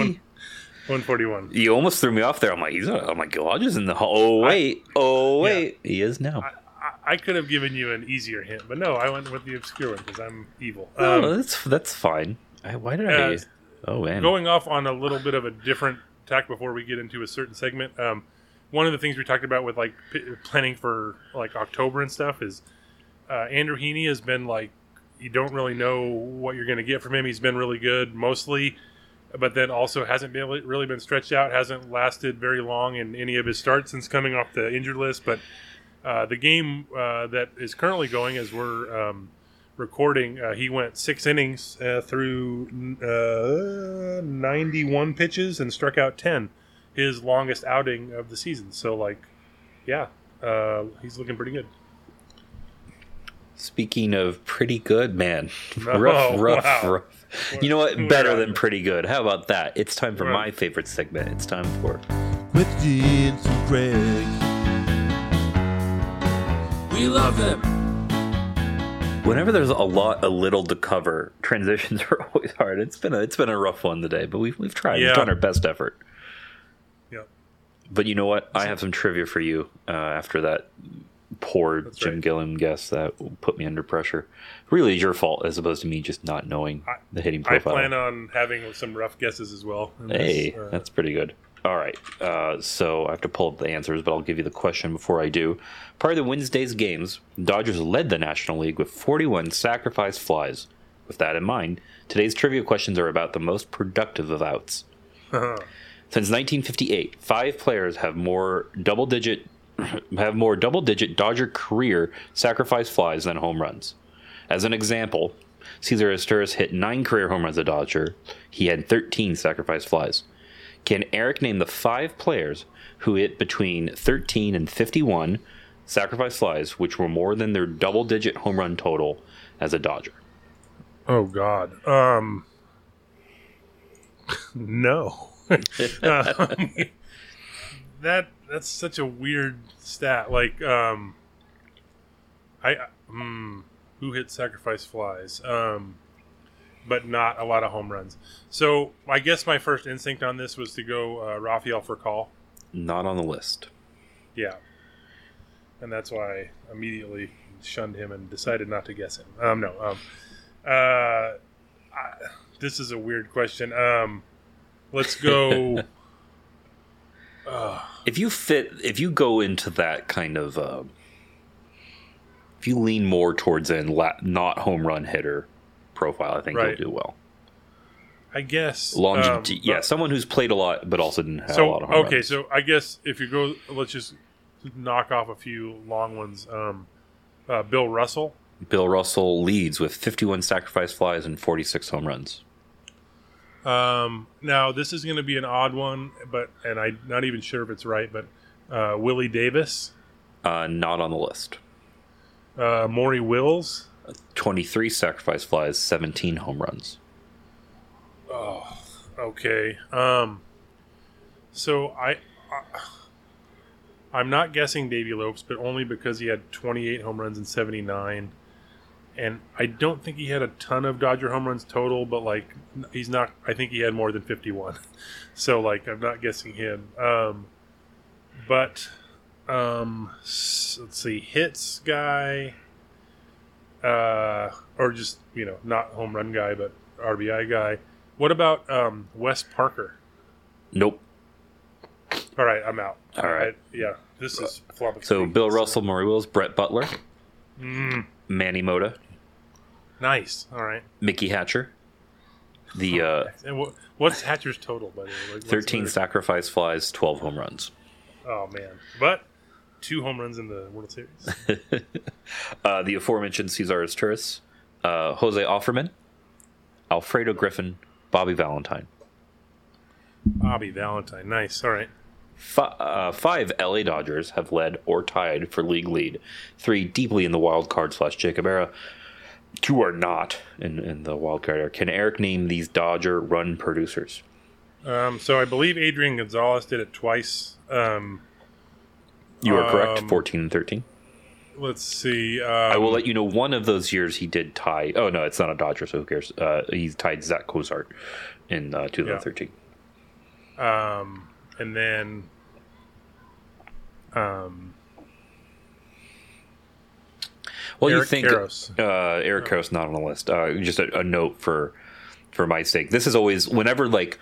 S2: 141.
S1: You almost threw me off there. I'm like, he's. I'm like, Lodge's in the hall. Oh wait, oh wait, he is now.
S2: I, I could have given you an easier hint, but no, I went with the obscure one because I'm evil.
S1: oh,
S2: Um,
S1: that's that's fine. I, why did
S2: uh,
S1: I? Oh man,
S2: Going off on a little bit of a different tack before we get into a certain segment. Um, one of the things we talked about with like p- planning for like October and stuff is uh, Andrew Heaney has been like you don't really know what you're going to get from him. He's been really good mostly, but then also hasn't been really been stretched out. Hasn't lasted very long in any of his starts since coming off the injured list. But uh, the game uh, that is currently going as we're um, recording, uh, he went six innings uh, through uh, 91 pitches and struck out 10, his longest outing of the season. So, like, yeah, uh, he's looking pretty good.
S1: Speaking of pretty good, man,
S2: Oh, [LAUGHS]
S1: rough, rough,
S2: wow.
S1: rough. You know what? Better than pretty good. How about that? It's time for
S2: We're
S1: my favorite segment. It's time for
S6: Questions and Craig. We love them.
S1: Whenever there's a lot, a little to cover. [LAUGHS] Transitions are always hard. It's been a, it's been a rough one today, but we've we've tried.
S2: Yeah.
S1: We've done our best effort.
S2: Yeah.
S1: But you know what? I have some trivia for you uh, after that poor Jim Gilliam guess that put me under pressure. Really, it's your fault as opposed to me just not knowing the hitting profile.
S2: I plan on having some rough guesses as well. in this,
S1: Hey,
S2: uh,
S1: that's pretty good. All right. Uh, so I have to pull up the answers, but I'll give you the question before I do. Part of the Wednesday's games, Dodgers led the National League with 41 sacrifice flies. With that in mind, today's trivia questions are about the most productive of outs. [LAUGHS] Since 1958, five players have more double-digit [LAUGHS] have more double-digit Dodger career sacrifice flies than home runs. As an example, Cesar Izturis hit nine career home runs at Dodger. He had 13 sacrifice flies. Can Eric name the five players who hit between 13 and 51 sacrifice flies, which were more than their double-digit home run total as a Dodger?
S2: Oh God. Um. [LAUGHS] no. [LAUGHS] Um, that that's such a weird stat. Like, um, I um, who hit sacrifice flies, um, but not a lot of home runs. So I guess my first instinct on this was to go uh, Rafael Furcal.
S1: Not on the list.
S2: Yeah. And that's why I immediately shunned him and decided not to guess him. Um, no. Um, uh, I, this is a weird question. Um, let's go. [LAUGHS] uh,
S1: If you fit, if you go into that kind of, uh, if you lean more towards an la- not home run hitter profile, I think
S2: Right.
S1: you'll do well.
S2: I guess.
S1: Longevity,
S2: um,
S1: yeah, someone who's played a lot but also didn't have a lot of home
S2: okay,
S1: runs.
S2: so I guess if you go, let's just knock off a few long ones. Um, uh, Bill Russell.
S1: Bill Russell leads with 51 sacrifice flies and 46 home runs.
S2: Um, now this is going to be an odd one, but and I'm not even sure if it's right. But uh, Willie Davis,
S1: Uh, not on the list.
S2: uh, Maury Wills.
S1: 23 sacrifice flies, 17 home runs.
S2: Oh, okay. Um, so I, I I'm not guessing Davey Lopes, but only because he had 28 home runs in 79, and I don't think he had a ton of Dodger home runs total, but like he's not. I think he had more than 51. [LAUGHS] So like I'm not guessing him. Um, but um, let's see, hits guy, uh, or just you know not home run guy, but RBI guy. What about um, Wes Parker?
S1: Nope.
S2: All right, I'm out.
S1: All right.
S2: I- yeah, this is flummoxed.
S1: So Bill Russell, Maury Wills, Brett Butler,
S2: Mm,
S1: Manny Mota,
S2: nice. All right.
S1: Mickey Hatcher, the uh,
S2: And what, what's Hatcher's total by the way? Like,
S1: 13
S2: their-
S1: sacrifice flies, 12 home runs.
S2: Oh man, but two home runs in the World Series. [LAUGHS]
S1: Uh, the aforementioned Cesar Izturis, uh, Jose Offerman, Alfredo Griffin, Bobby Valentine.
S2: Bobby Valentine, nice. All right.
S1: Fi uh, five LA Dodgers have led or tied for league lead. Three deeply in the wild card slash Jacob era. Two are not in, in the wild card era. Can Eric name these Dodger run producers?
S2: Um, so I believe Adrian Gonzalez did it twice. Um,
S1: You are correct.
S2: um,
S1: 14 and 13.
S2: Let's see. Um,
S1: I will let you know one of those years he did tie. Oh, no, it's not a Dodger, so who cares? Uh, he tied Zach Cozart in uh, 2013.
S2: Um, and then, um,
S1: Well, you think
S2: Karros.
S1: uh, Eric Karros not on the list. Uh, just a, a note for for my sake. This is always whenever like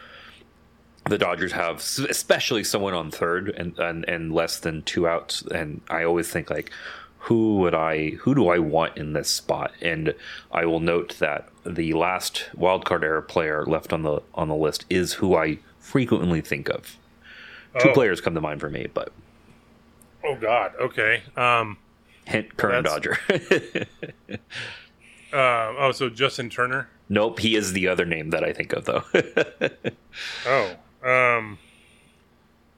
S1: the Dodgers have, especially someone on third and, and and less than two outs, and I always think like, who would I, who do I want in this spot? And I will note that the last wild card era player left on the on the list is who I frequently think of. Two
S2: Oh.
S1: players come to mind for me, but
S2: oh God, okay. Um,
S1: hint current Dodger. [LAUGHS]
S2: uh, oh, so Justin Turner.
S1: nope, he is the other name that I think of though. [LAUGHS]
S2: Oh, um,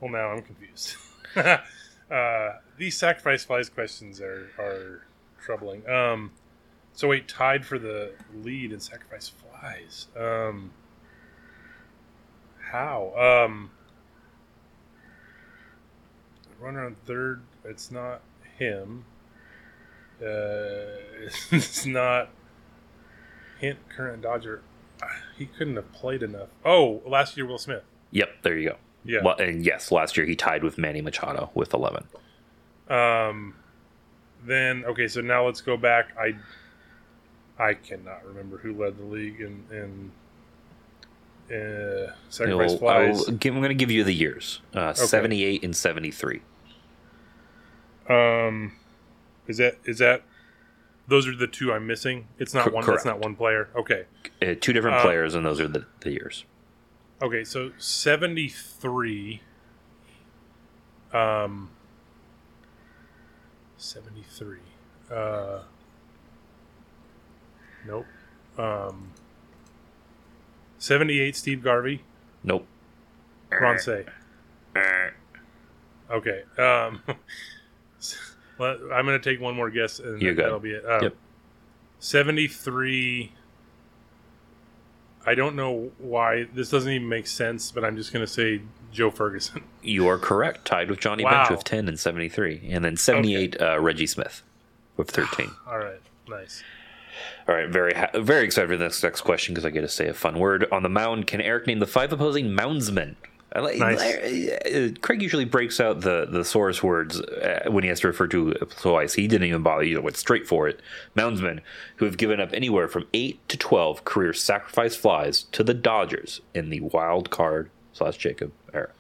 S2: well, now I'm confused. [LAUGHS] uh, these sacrifice flies questions are are troubling. Um, so wait, tied for the lead in sacrifice flies. Um, how? Um, runner on third. It's not him. Uh, [LAUGHS] it's not hint current Dodger. He couldn't have played enough. Oh, last year Will Smith.
S1: Yep, there you go.
S2: Yeah.
S1: Well, and yes, last year he tied with Manny Machado with 11.
S2: Um, then okay, so now let's go back. I I cannot remember who led the league in in uh, sacrifice
S1: I'll-
S2: flies.
S1: Give- I'm going to give you the years uh, 78 and 73.
S2: Um, is that is that those are the two I'm missing? It's not
S1: Cor-
S2: one.
S1: correct.
S2: That's not one player. Okay.
S1: Uh, two different
S2: Uh,
S1: players, and those are the, the years.
S2: Okay, so 73 um 73 uh nope um 78 Steve Garvey
S1: Nope.
S2: Ron Cey okay um [LAUGHS] well, I'm gonna take one more guess and that'll be it um,
S1: Yep.
S2: 73 I don't know why this doesn't even make sense, but I'm just going to say Joe Ferguson. [LAUGHS]
S1: You are correct. Tied with Johnny
S2: Wow.
S1: Bench with 10 and 73. And then 78, uh, Reggie Smith with 13. [SIGHS]
S2: All right, nice.
S1: All right, very ha- very excited for this next question because I get to say a fun word. On the mound, can Eric name the five opposing moundsmen? I like,
S2: Nice.
S1: uh, Craig usually breaks out the the source words uh, when he has to refer to twice. He didn't even bother. He went straight for it. Moundsmen who have given up anywhere from eight to twelve career sacrifice flies to the Dodgers in the wild card slash Jacob era.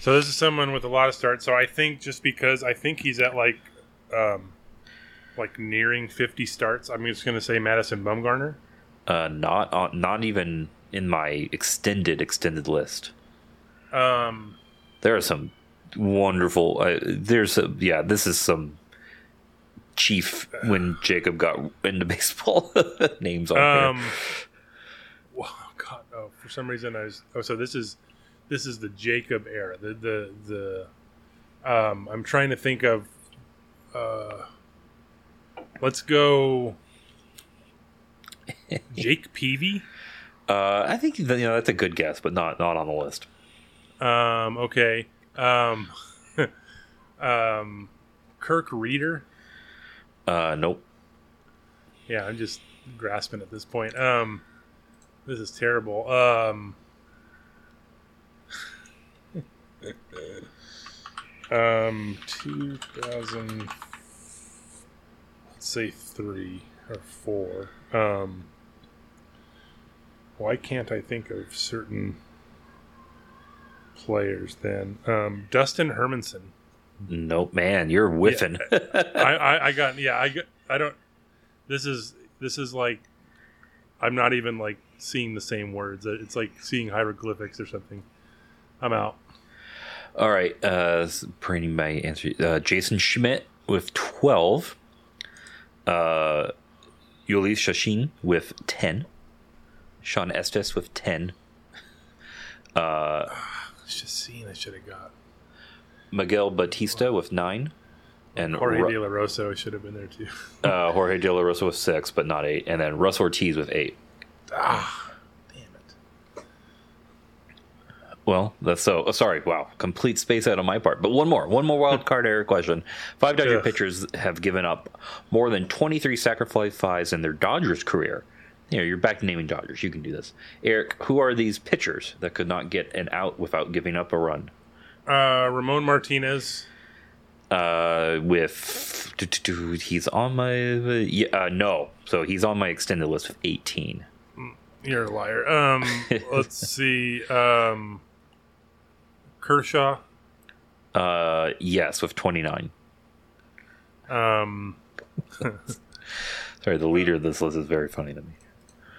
S2: So this is someone with a lot of starts. So I think just because I think he's at like, um, like nearing 50 starts, I'm just going to say Madison Bumgarner.
S1: Uh, not on, not even in my extended extended list.
S2: Um,
S1: There are some wonderful. Uh, there's a, yeah. This is some chief when Jacob got into [LAUGHS] baseball names on
S2: um,
S1: here.
S2: wow, God, oh, for some reason I was. Oh, so this is this is the Jacob era. The the the. Um, I'm trying to think of. Uh, let's go. [LAUGHS] Jake Peavy.
S1: Uh, I think you know that's a good guess, but not not on the list.
S2: Um, okay. Um, [LAUGHS] um, Kirk Rueter.
S1: Uh, nope.
S2: Yeah, I'm just grasping at this point. Um, this is terrible. Um, [LAUGHS] um, 2000, let's say three or four. Um, why can't I think of certain players then? Um, Dustin Hermanson.
S1: Nope, man, you're whiffing.
S2: I, I, I got yeah I got I don't this is this is like I'm not even like seeing the same words it's like seeing hieroglyphics or something I'm out
S1: All right, uh, printing my answer. Uh, Jason Schmidt with twelve. Uh, Yulis Shashin with ten. Shawn Estes with ten. Uh,
S2: it's just seeing I should have got
S1: Miguel Batista with nine, and
S2: Jorge
S1: Ru-
S2: De La Rosa should have been there too [LAUGHS]
S1: uh, Jorge De La Rosa with six, but not eight, and then Russ Ortiz with eight.
S2: ah damn it.
S1: Well, that's so. oh, sorry, wow, complete space out on my part. But one more, one more wild [LAUGHS] card error question. Five Dodger
S2: Ugh.
S1: pitchers have given up more than 23 sacrifice flies in their Dodgers career. You know, you're back to naming Dodgers. You can do this. Eric, who are these pitchers that could not get an out without giving up a run?
S2: Uh, Ramon Martinez.
S1: Uh, with he's on my yeah, uh, no, so he's on my extended list of 18.
S2: You're a liar. Um, [LAUGHS] let's see. Um, Kershaw.
S1: Uh, yes, with 29.
S2: Um, [LAUGHS]
S1: Sorry, the leader of this list is very funny to me.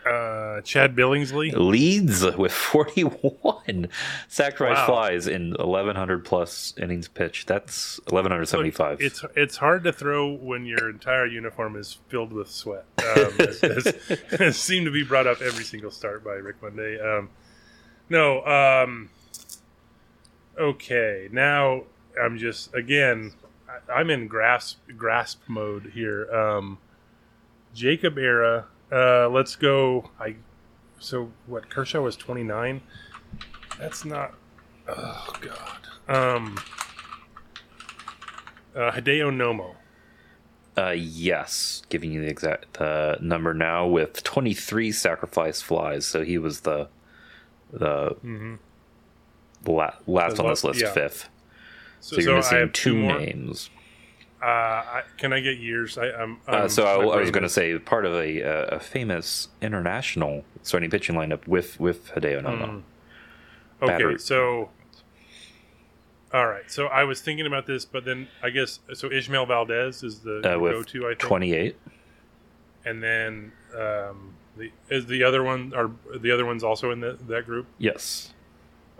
S2: Uh, Chad Billingsley.
S1: Leads with 41 sacrifice
S2: Wow.
S1: flies in 1100 plus innings pitched. That's 1175.
S2: It's it's hard to throw when your entire uniform is filled with sweat. Um, as, as, [LAUGHS] as seemed to be brought up every single start by Rick Monday. Um, no. Um, okay, now I'm just again. I, I'm in grasp grasp mode here. Um, Jacob Era. Uh, let's go. I. So what? Kershaw was 29. That's not. Oh God. Um. Uh, Hideo Nomo.
S1: Uh, yes, giving you the exact uh, number now with 23 sacrifice flies. So he was the the
S2: Mhm.
S1: la- last
S2: The
S1: on this list,
S2: yeah.
S1: fifth.
S2: So-
S1: So, you're
S2: so
S1: missing two,
S2: two more?
S1: names.
S2: Uh, I, can I get years? I, I'm.
S1: Uh, so I, I was going to say part of a, uh, a famous international starting pitching lineup with with Hideo Nomo.
S2: Mm. Okay,
S1: Batter-
S2: so. All right, so I was thinking about this, but then I guess so. Ismael Valdez is the,
S1: uh,
S2: go-to, I think.
S1: 28.
S2: and then um, the is the other one are the other ones also in the, that group?
S1: Yes,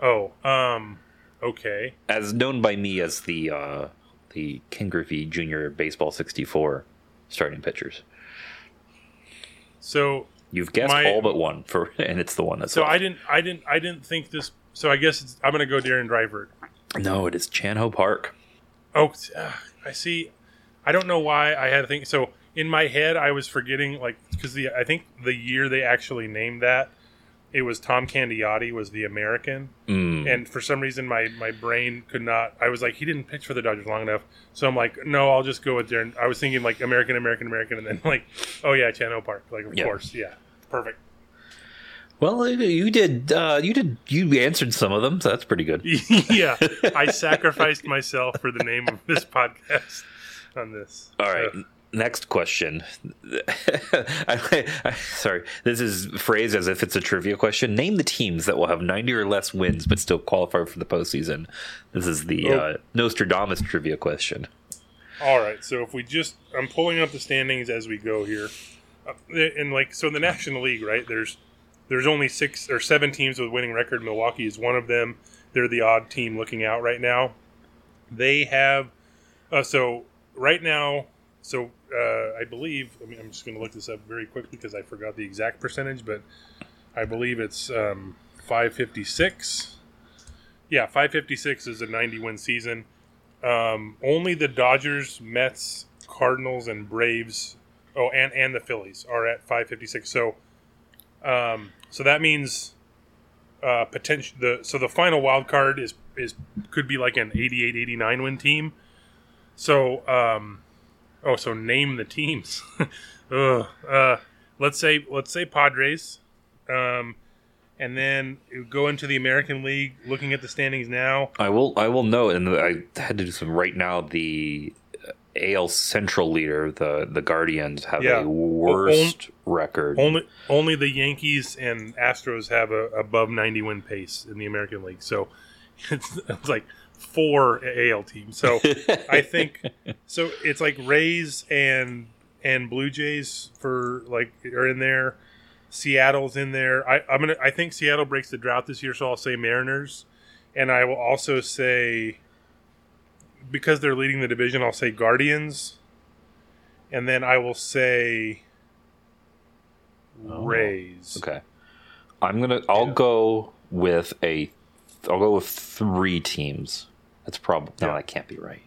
S2: Oh, um, okay.
S1: as known by me as the uh, the Ken Griffey Jr. Baseball 64 starting pitchers.
S2: So
S1: You've guessed
S2: My-
S1: all but one for, [LAUGHS] and it's the one that's
S2: so
S1: left.
S2: I didn't I didn't I didn't think this. So I guess it's, I'm going to go Darren Dreifort.
S1: No, it is Chan Ho Park.
S2: Oh, uh, I see. I don't know why I had to think. So in my head, I was forgetting like because the I think the year they actually named that it was Tom Candiotti was the American,
S1: Mm.
S2: and for some reason my my brain could not. I was like he didn't pitch for the Dodgers long enough, so I'm like no, I'll just go with Darren. I was thinking like American, American, American, and then [LAUGHS] like oh yeah, Chan Ho Park, like of
S1: Yeah.
S2: course, yeah, perfect.
S1: Well, you did. Uh, you did. You answered some of them, so that's pretty good. [LAUGHS]
S2: yeah, [LAUGHS] I sacrificed myself for the name of this podcast on this.
S1: All right.
S2: So-
S1: Next question. [LAUGHS] I, I, sorry, this is phrased as if it's a trivia question. Name the teams that will have 90 or less wins but still qualify for the postseason. This is the
S2: Oh.
S1: uh, Nostradamus trivia question.
S2: All right, so if we just, I'm pulling up the standings as we go here, uh, and like so in the National League, right? There's there's only six or seven teams with winning record. Milwaukee is one of them. They're the odd team looking out right now. They have, uh, so right now, so uh, I believe. I I'm just going to look this up very quickly because I forgot the exact percentage, but I believe it's um, 556. Yeah, 556 is a 90 win season. Um, only the Dodgers, Mets, Cardinals, and Braves. Oh, and and the Phillies are at 556. So, um, so that means uh, potential. The so the final wild card is is could be like an 88, 89 win team. So, um, oh, so name the teams. [LAUGHS] Ugh, uh, let's say let's say Padres. Um, and then go into the American League. Looking at the standings now,
S1: I will. I will note, and I had to do some right now. The AL Central leader, the the Guardians, have
S2: Yeah.
S1: a worst record.
S2: Only only the Yankees and Astros have a above 90 win pace in the American League. So [LAUGHS] it's, it's like four AL teams. So I [LAUGHS] think so it's like Rays and and Blue Jays for like are in there. Seattle's in there. I, I'm gonna I think Seattle breaks the drought this year, so I'll say Mariners. And I will also say because they're leading the division, I'll say Guardians. And then I will say oh, Rays.
S1: Okay. I'm gonna. I'll go with a. I'll go with three teams. That's probably no. That can't be right.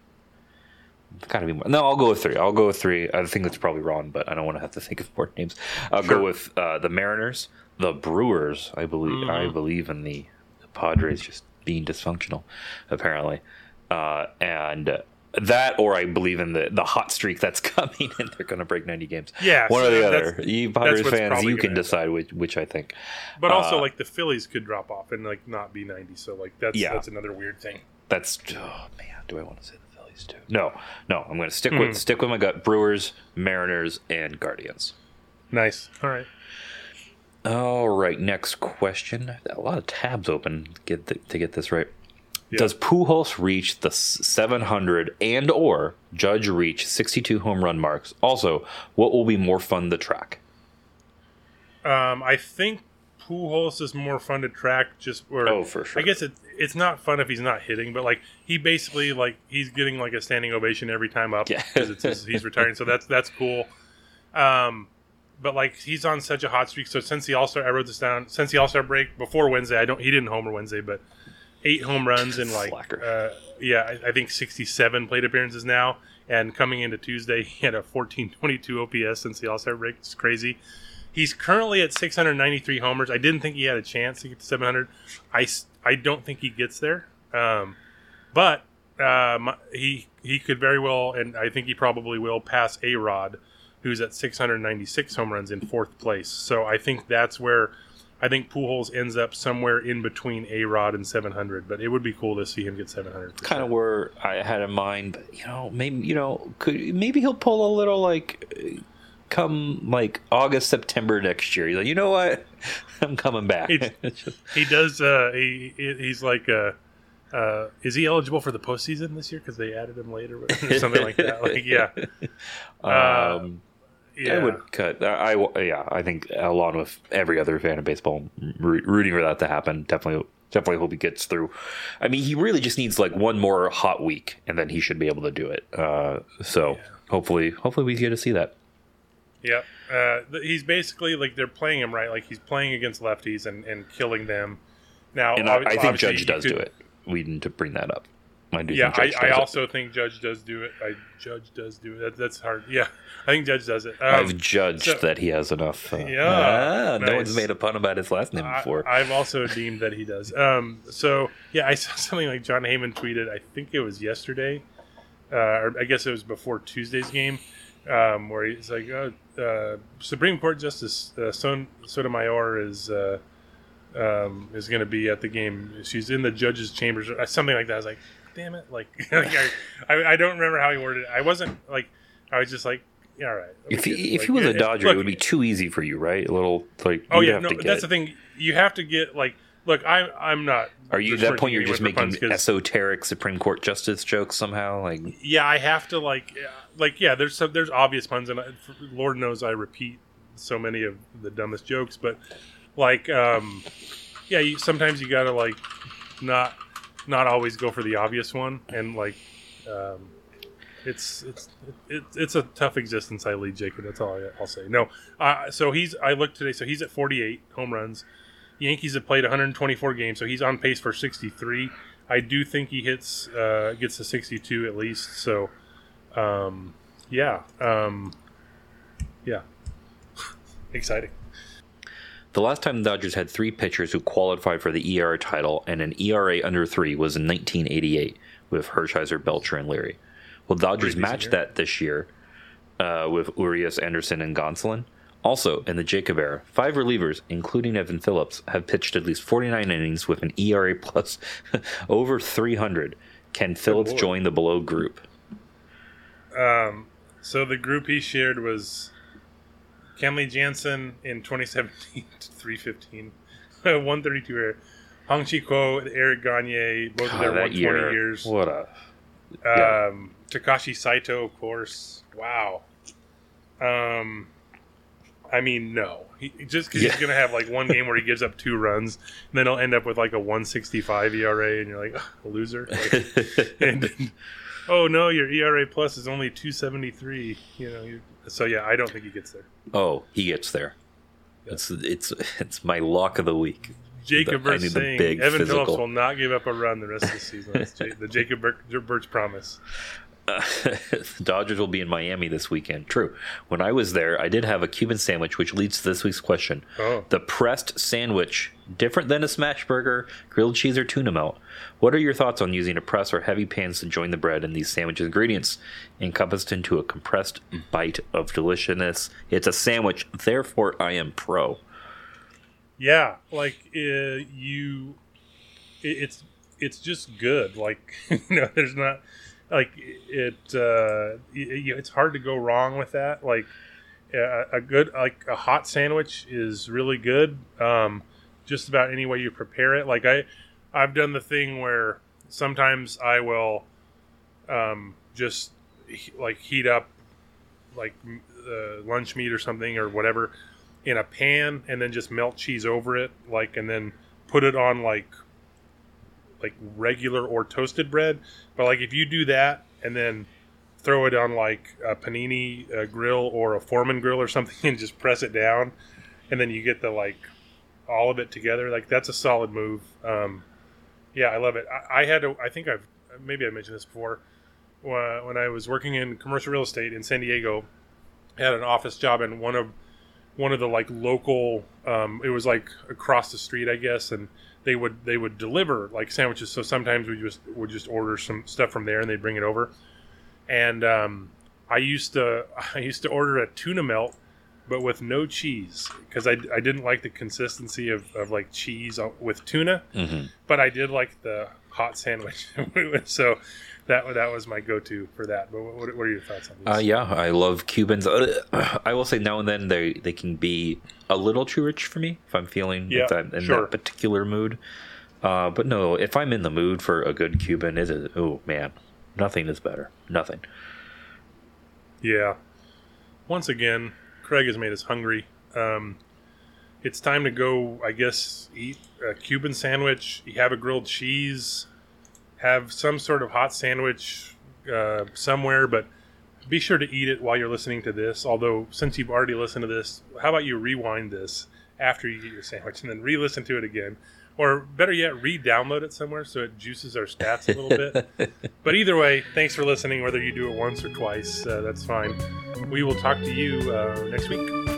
S1: It's gotta be more. No, I'll go with three. I'll go with three. I think that's probably wrong, but I don't want to have to think of more names. I'll
S2: Sure.
S1: go with uh, the Mariners, the Brewers. I believe. I
S2: Mhm.
S1: believe in the, the Padres just being dysfunctional, apparently, uh, and that, or I believe in the the hot streak that's [LAUGHS] coming, and they're going to break ninety games.
S2: Yeah,
S1: one
S2: so
S1: or the other. You Padres fans, you can decide which which I think.
S2: But also,
S1: Uh,
S2: like the Phillies could drop off and like not be ninety. So like that's
S1: Yeah.
S2: that's another weird thing.
S1: That's oh man, do I want to say the Phillies too? No, no, I'm going to stick
S2: Hmm.
S1: with stick with my gut. Brewers, Mariners, and Guardians.
S2: Nice. All right.
S1: All right, next question. A lot of tabs open to get th- to get this right. Does Pujols reach the s- 700 and or Judge reach 62 home run marks? Also, what will be more fun to track?
S2: Um, I think Pujols is more fun to track. Just or
S1: Oh, for sure.
S2: I guess it, it's not fun if he's not hitting, but like he basically like he's getting like a standing ovation every time up because it's he's retiring. So that's that's cool. Um, but like he's on such a hot streak. So since the All Star, I wrote this down. Since the All Star break before Wednesday, I don't. He didn't homer Wednesday, but eight home runs and like uh, yeah, I, I think sixty-seven plate appearances now. And coming into Tuesday, [LAUGHS] he had a fourteen twenty-two OPS since the All Star break. It's crazy. He's currently at 693 homers. I didn't think he had a chance to get to 700. I, I don't think he gets there. Um, but um, he he could very well, and I think he probably will pass A Rod, who's at 696 home runs in fourth place. So I think that's where I think Pujols ends up somewhere in between A Rod and 700. But it would be cool to see him get 700.
S1: Kind of where I had in mind, but you know, maybe you know, could maybe he'll pull a little like uh, come like August, September next year. He's like, you know what, [LAUGHS] I'm coming back.
S2: He, [LAUGHS] he does. Uh, he he- he's like. Uh, uh, is he eligible for the postseason this year because they added him later or something like that? Like, yeah. [LAUGHS] Uh,
S1: Um,
S2: yeah.
S1: I would cut. I, I yeah. I think along with every other fan of baseball, rooting for that to happen. Definitely, definitely hope he gets through. I mean, he really just needs like one more hot week, and then he should be able to do it. Uh, so hopefully, hopefully we get to see that.
S2: Yeah, uh, he's basically like they're playing him right. Like he's playing against lefties and, and killing them. Now,
S1: And I, I think Judge does
S2: could-
S1: do it. We need to bring that up. I do
S2: Yeah, I, I
S1: does it.
S2: also think Judge does do it. I Judge does do it. That, that's hard. Yeah, [LAUGHS] I think Judge does it. Um,
S1: I've judged
S2: so-
S1: that he has enough. Uh,
S2: Yeah,
S1: ah, no one's made a pun about his last name before.
S2: I, have also deemed that he does. Um, so yeah, I [LAUGHS] saw something like Jon Heyman tweeted. I think it was yesterday, uh, or I guess it was before Tuesday's game, um, where he's like, oh, uh, "Supreme Court Justice uh, Son- Sotomayor is uh, um, is going to be at the game. She's in the judge's chambers, or something like that." I was like, "Damn it!" Like, [LAUGHS] like I, I, don't remember how he worded it. I wasn't like, I was just like, "Yeah, all right."
S1: if he,
S2: Like,
S1: if he was a Dodger,
S2: look,
S1: it would be too easy for you, right? A little like.
S2: Oh yeah,
S1: have
S2: no,
S1: to get,
S2: that's the thing. You have to get like, look, I'm I'm not.
S1: Are you at that point? You're just making esoteric Supreme Court justice jokes somehow, like
S2: yeah, I have to like, yeah, like yeah. There's some there's obvious puns, and I, Lord knows I repeat so many of the dumbest jokes, but like, um, yeah, you, sometimes you gotta like not not always go for the obvious one, and like, um, it's it's it, it's a tough existence I lead, Jacob. That's all I, I'll say. No, uh, so he's I looked today, so he's at 48 home runs. Yankees have played 124 games, so he's on pace for 63. I do think he hits uh, gets to 62 at least. So, um, yeah, um, yeah, [LAUGHS] exciting.
S1: the last time the Dodgers had three pitchers who qualified for the ERA title and an ERA under three was in 1988 with Hershiser, Belcher, and Leary. Will Dodgers
S2: Pretty decent
S1: match that this year uh, with Urias, Anderson, and Gonsolin? Also, in the Jacob era, five relievers, including Evan Phillips, have pitched at least 49 innings with an ERA plus [LAUGHS] over 300. Can Phillips
S2: boy.
S1: join the below group?
S2: Um, so the group he shared was Kenley Jansen in 2017 315, [LAUGHS] 132 air. Hong-Chih Kuo, Eric Gagne, both of their
S1: that
S2: 120
S1: year,
S2: years.
S1: What a yeah.
S2: Um, Takashi Saito, of course. Wow. Um, I mean, no. He, just because
S1: Yeah.
S2: he's going to have like one game where he gives up two runs, and then he'll end up with like a 165 ERA, and you're like, "Ugh, a loser. Like, [LAUGHS] and, oh no, your ERA plus is only 273. You know, you, so yeah, I don't think he gets there.
S1: Oh, he gets there. It's it's it's my lock of the week.
S2: Jacob
S1: The- I need the
S2: saying
S1: big
S2: Evan
S1: physical.
S2: Phillips will not give up a run the rest of the season. That's the Jacob Birch, Birch [LAUGHS]
S1: the Dodgers will be in Miami this weekend. True. When I was there, I did have a Cuban sandwich, which leads to this week's question.
S2: Oh.
S1: The pressed sandwich Different than a smash burger, grilled cheese, or tuna melt. What are your thoughts on using a press or heavy pans to join the bread and these sandwich ingredients, encompassed into a compressed bite of deliciousness? It's a sandwich, therefore I am pro.
S2: Yeah, like uh, you, it, it's it's just good. Like [LAUGHS] you know, there's not like it. Uh, it it's hard to go wrong with that. Like a, a good like a hot sandwich is really good. Um, just about any way you prepare it. Like I, I've done the thing where sometimes I will, um, just like heat up like uh, lunch meat or something or whatever in a pan and then just melt cheese over it like and then put it on like like regular or toasted bread. But like if you do that and then throw it on like a panini uh, grill or a foreman grill or something [LAUGHS] and just press it down and then you get the like all of it together like that's a solid move. Um yeah i love it. I, I had to i think i've maybe i mentioned this before Wh- when i was working in commercial real estate in san diego I had an office job in one of one of the like local um, it was like across the street i guess and they would they would deliver like sandwiches. So sometimes we just would just order some stuff from there and they'd bring it over. And um, i used to [LAUGHS] i used to order a tuna melt but with no cheese because I, I didn't like the consistency of, of like cheese with tuna.
S1: Mhm.
S2: but i did like the hot sandwich [LAUGHS] so that that was my go-to for that but what, what are your thoughts on this
S1: Uh, yeah, I love Cubans. Uh, I will say now and then they they can be a little too rich for me if I'm feeling
S2: Yeah,
S1: I'm in
S2: sure.
S1: that particular mood. Uh, but no, if I'm in the mood for a good Cuban, it is oh man, nothing is better. Nothing.
S2: Yeah. Once again, Craig has made us hungry. Um, it's time to go, I guess, eat a Cuban sandwich, have a grilled cheese, have some sort of hot sandwich uh, somewhere, but be sure to eat it while you're listening to this. Although, since you've already listened to this, how about you rewind this after you eat your sandwich and then re listen to it again? Or better yet, re download it somewhere so it juices our stats a little bit. [LAUGHS] But either way, thanks for listening. Whether you do it once or twice, uh, that's fine. We will talk to you uh, next week.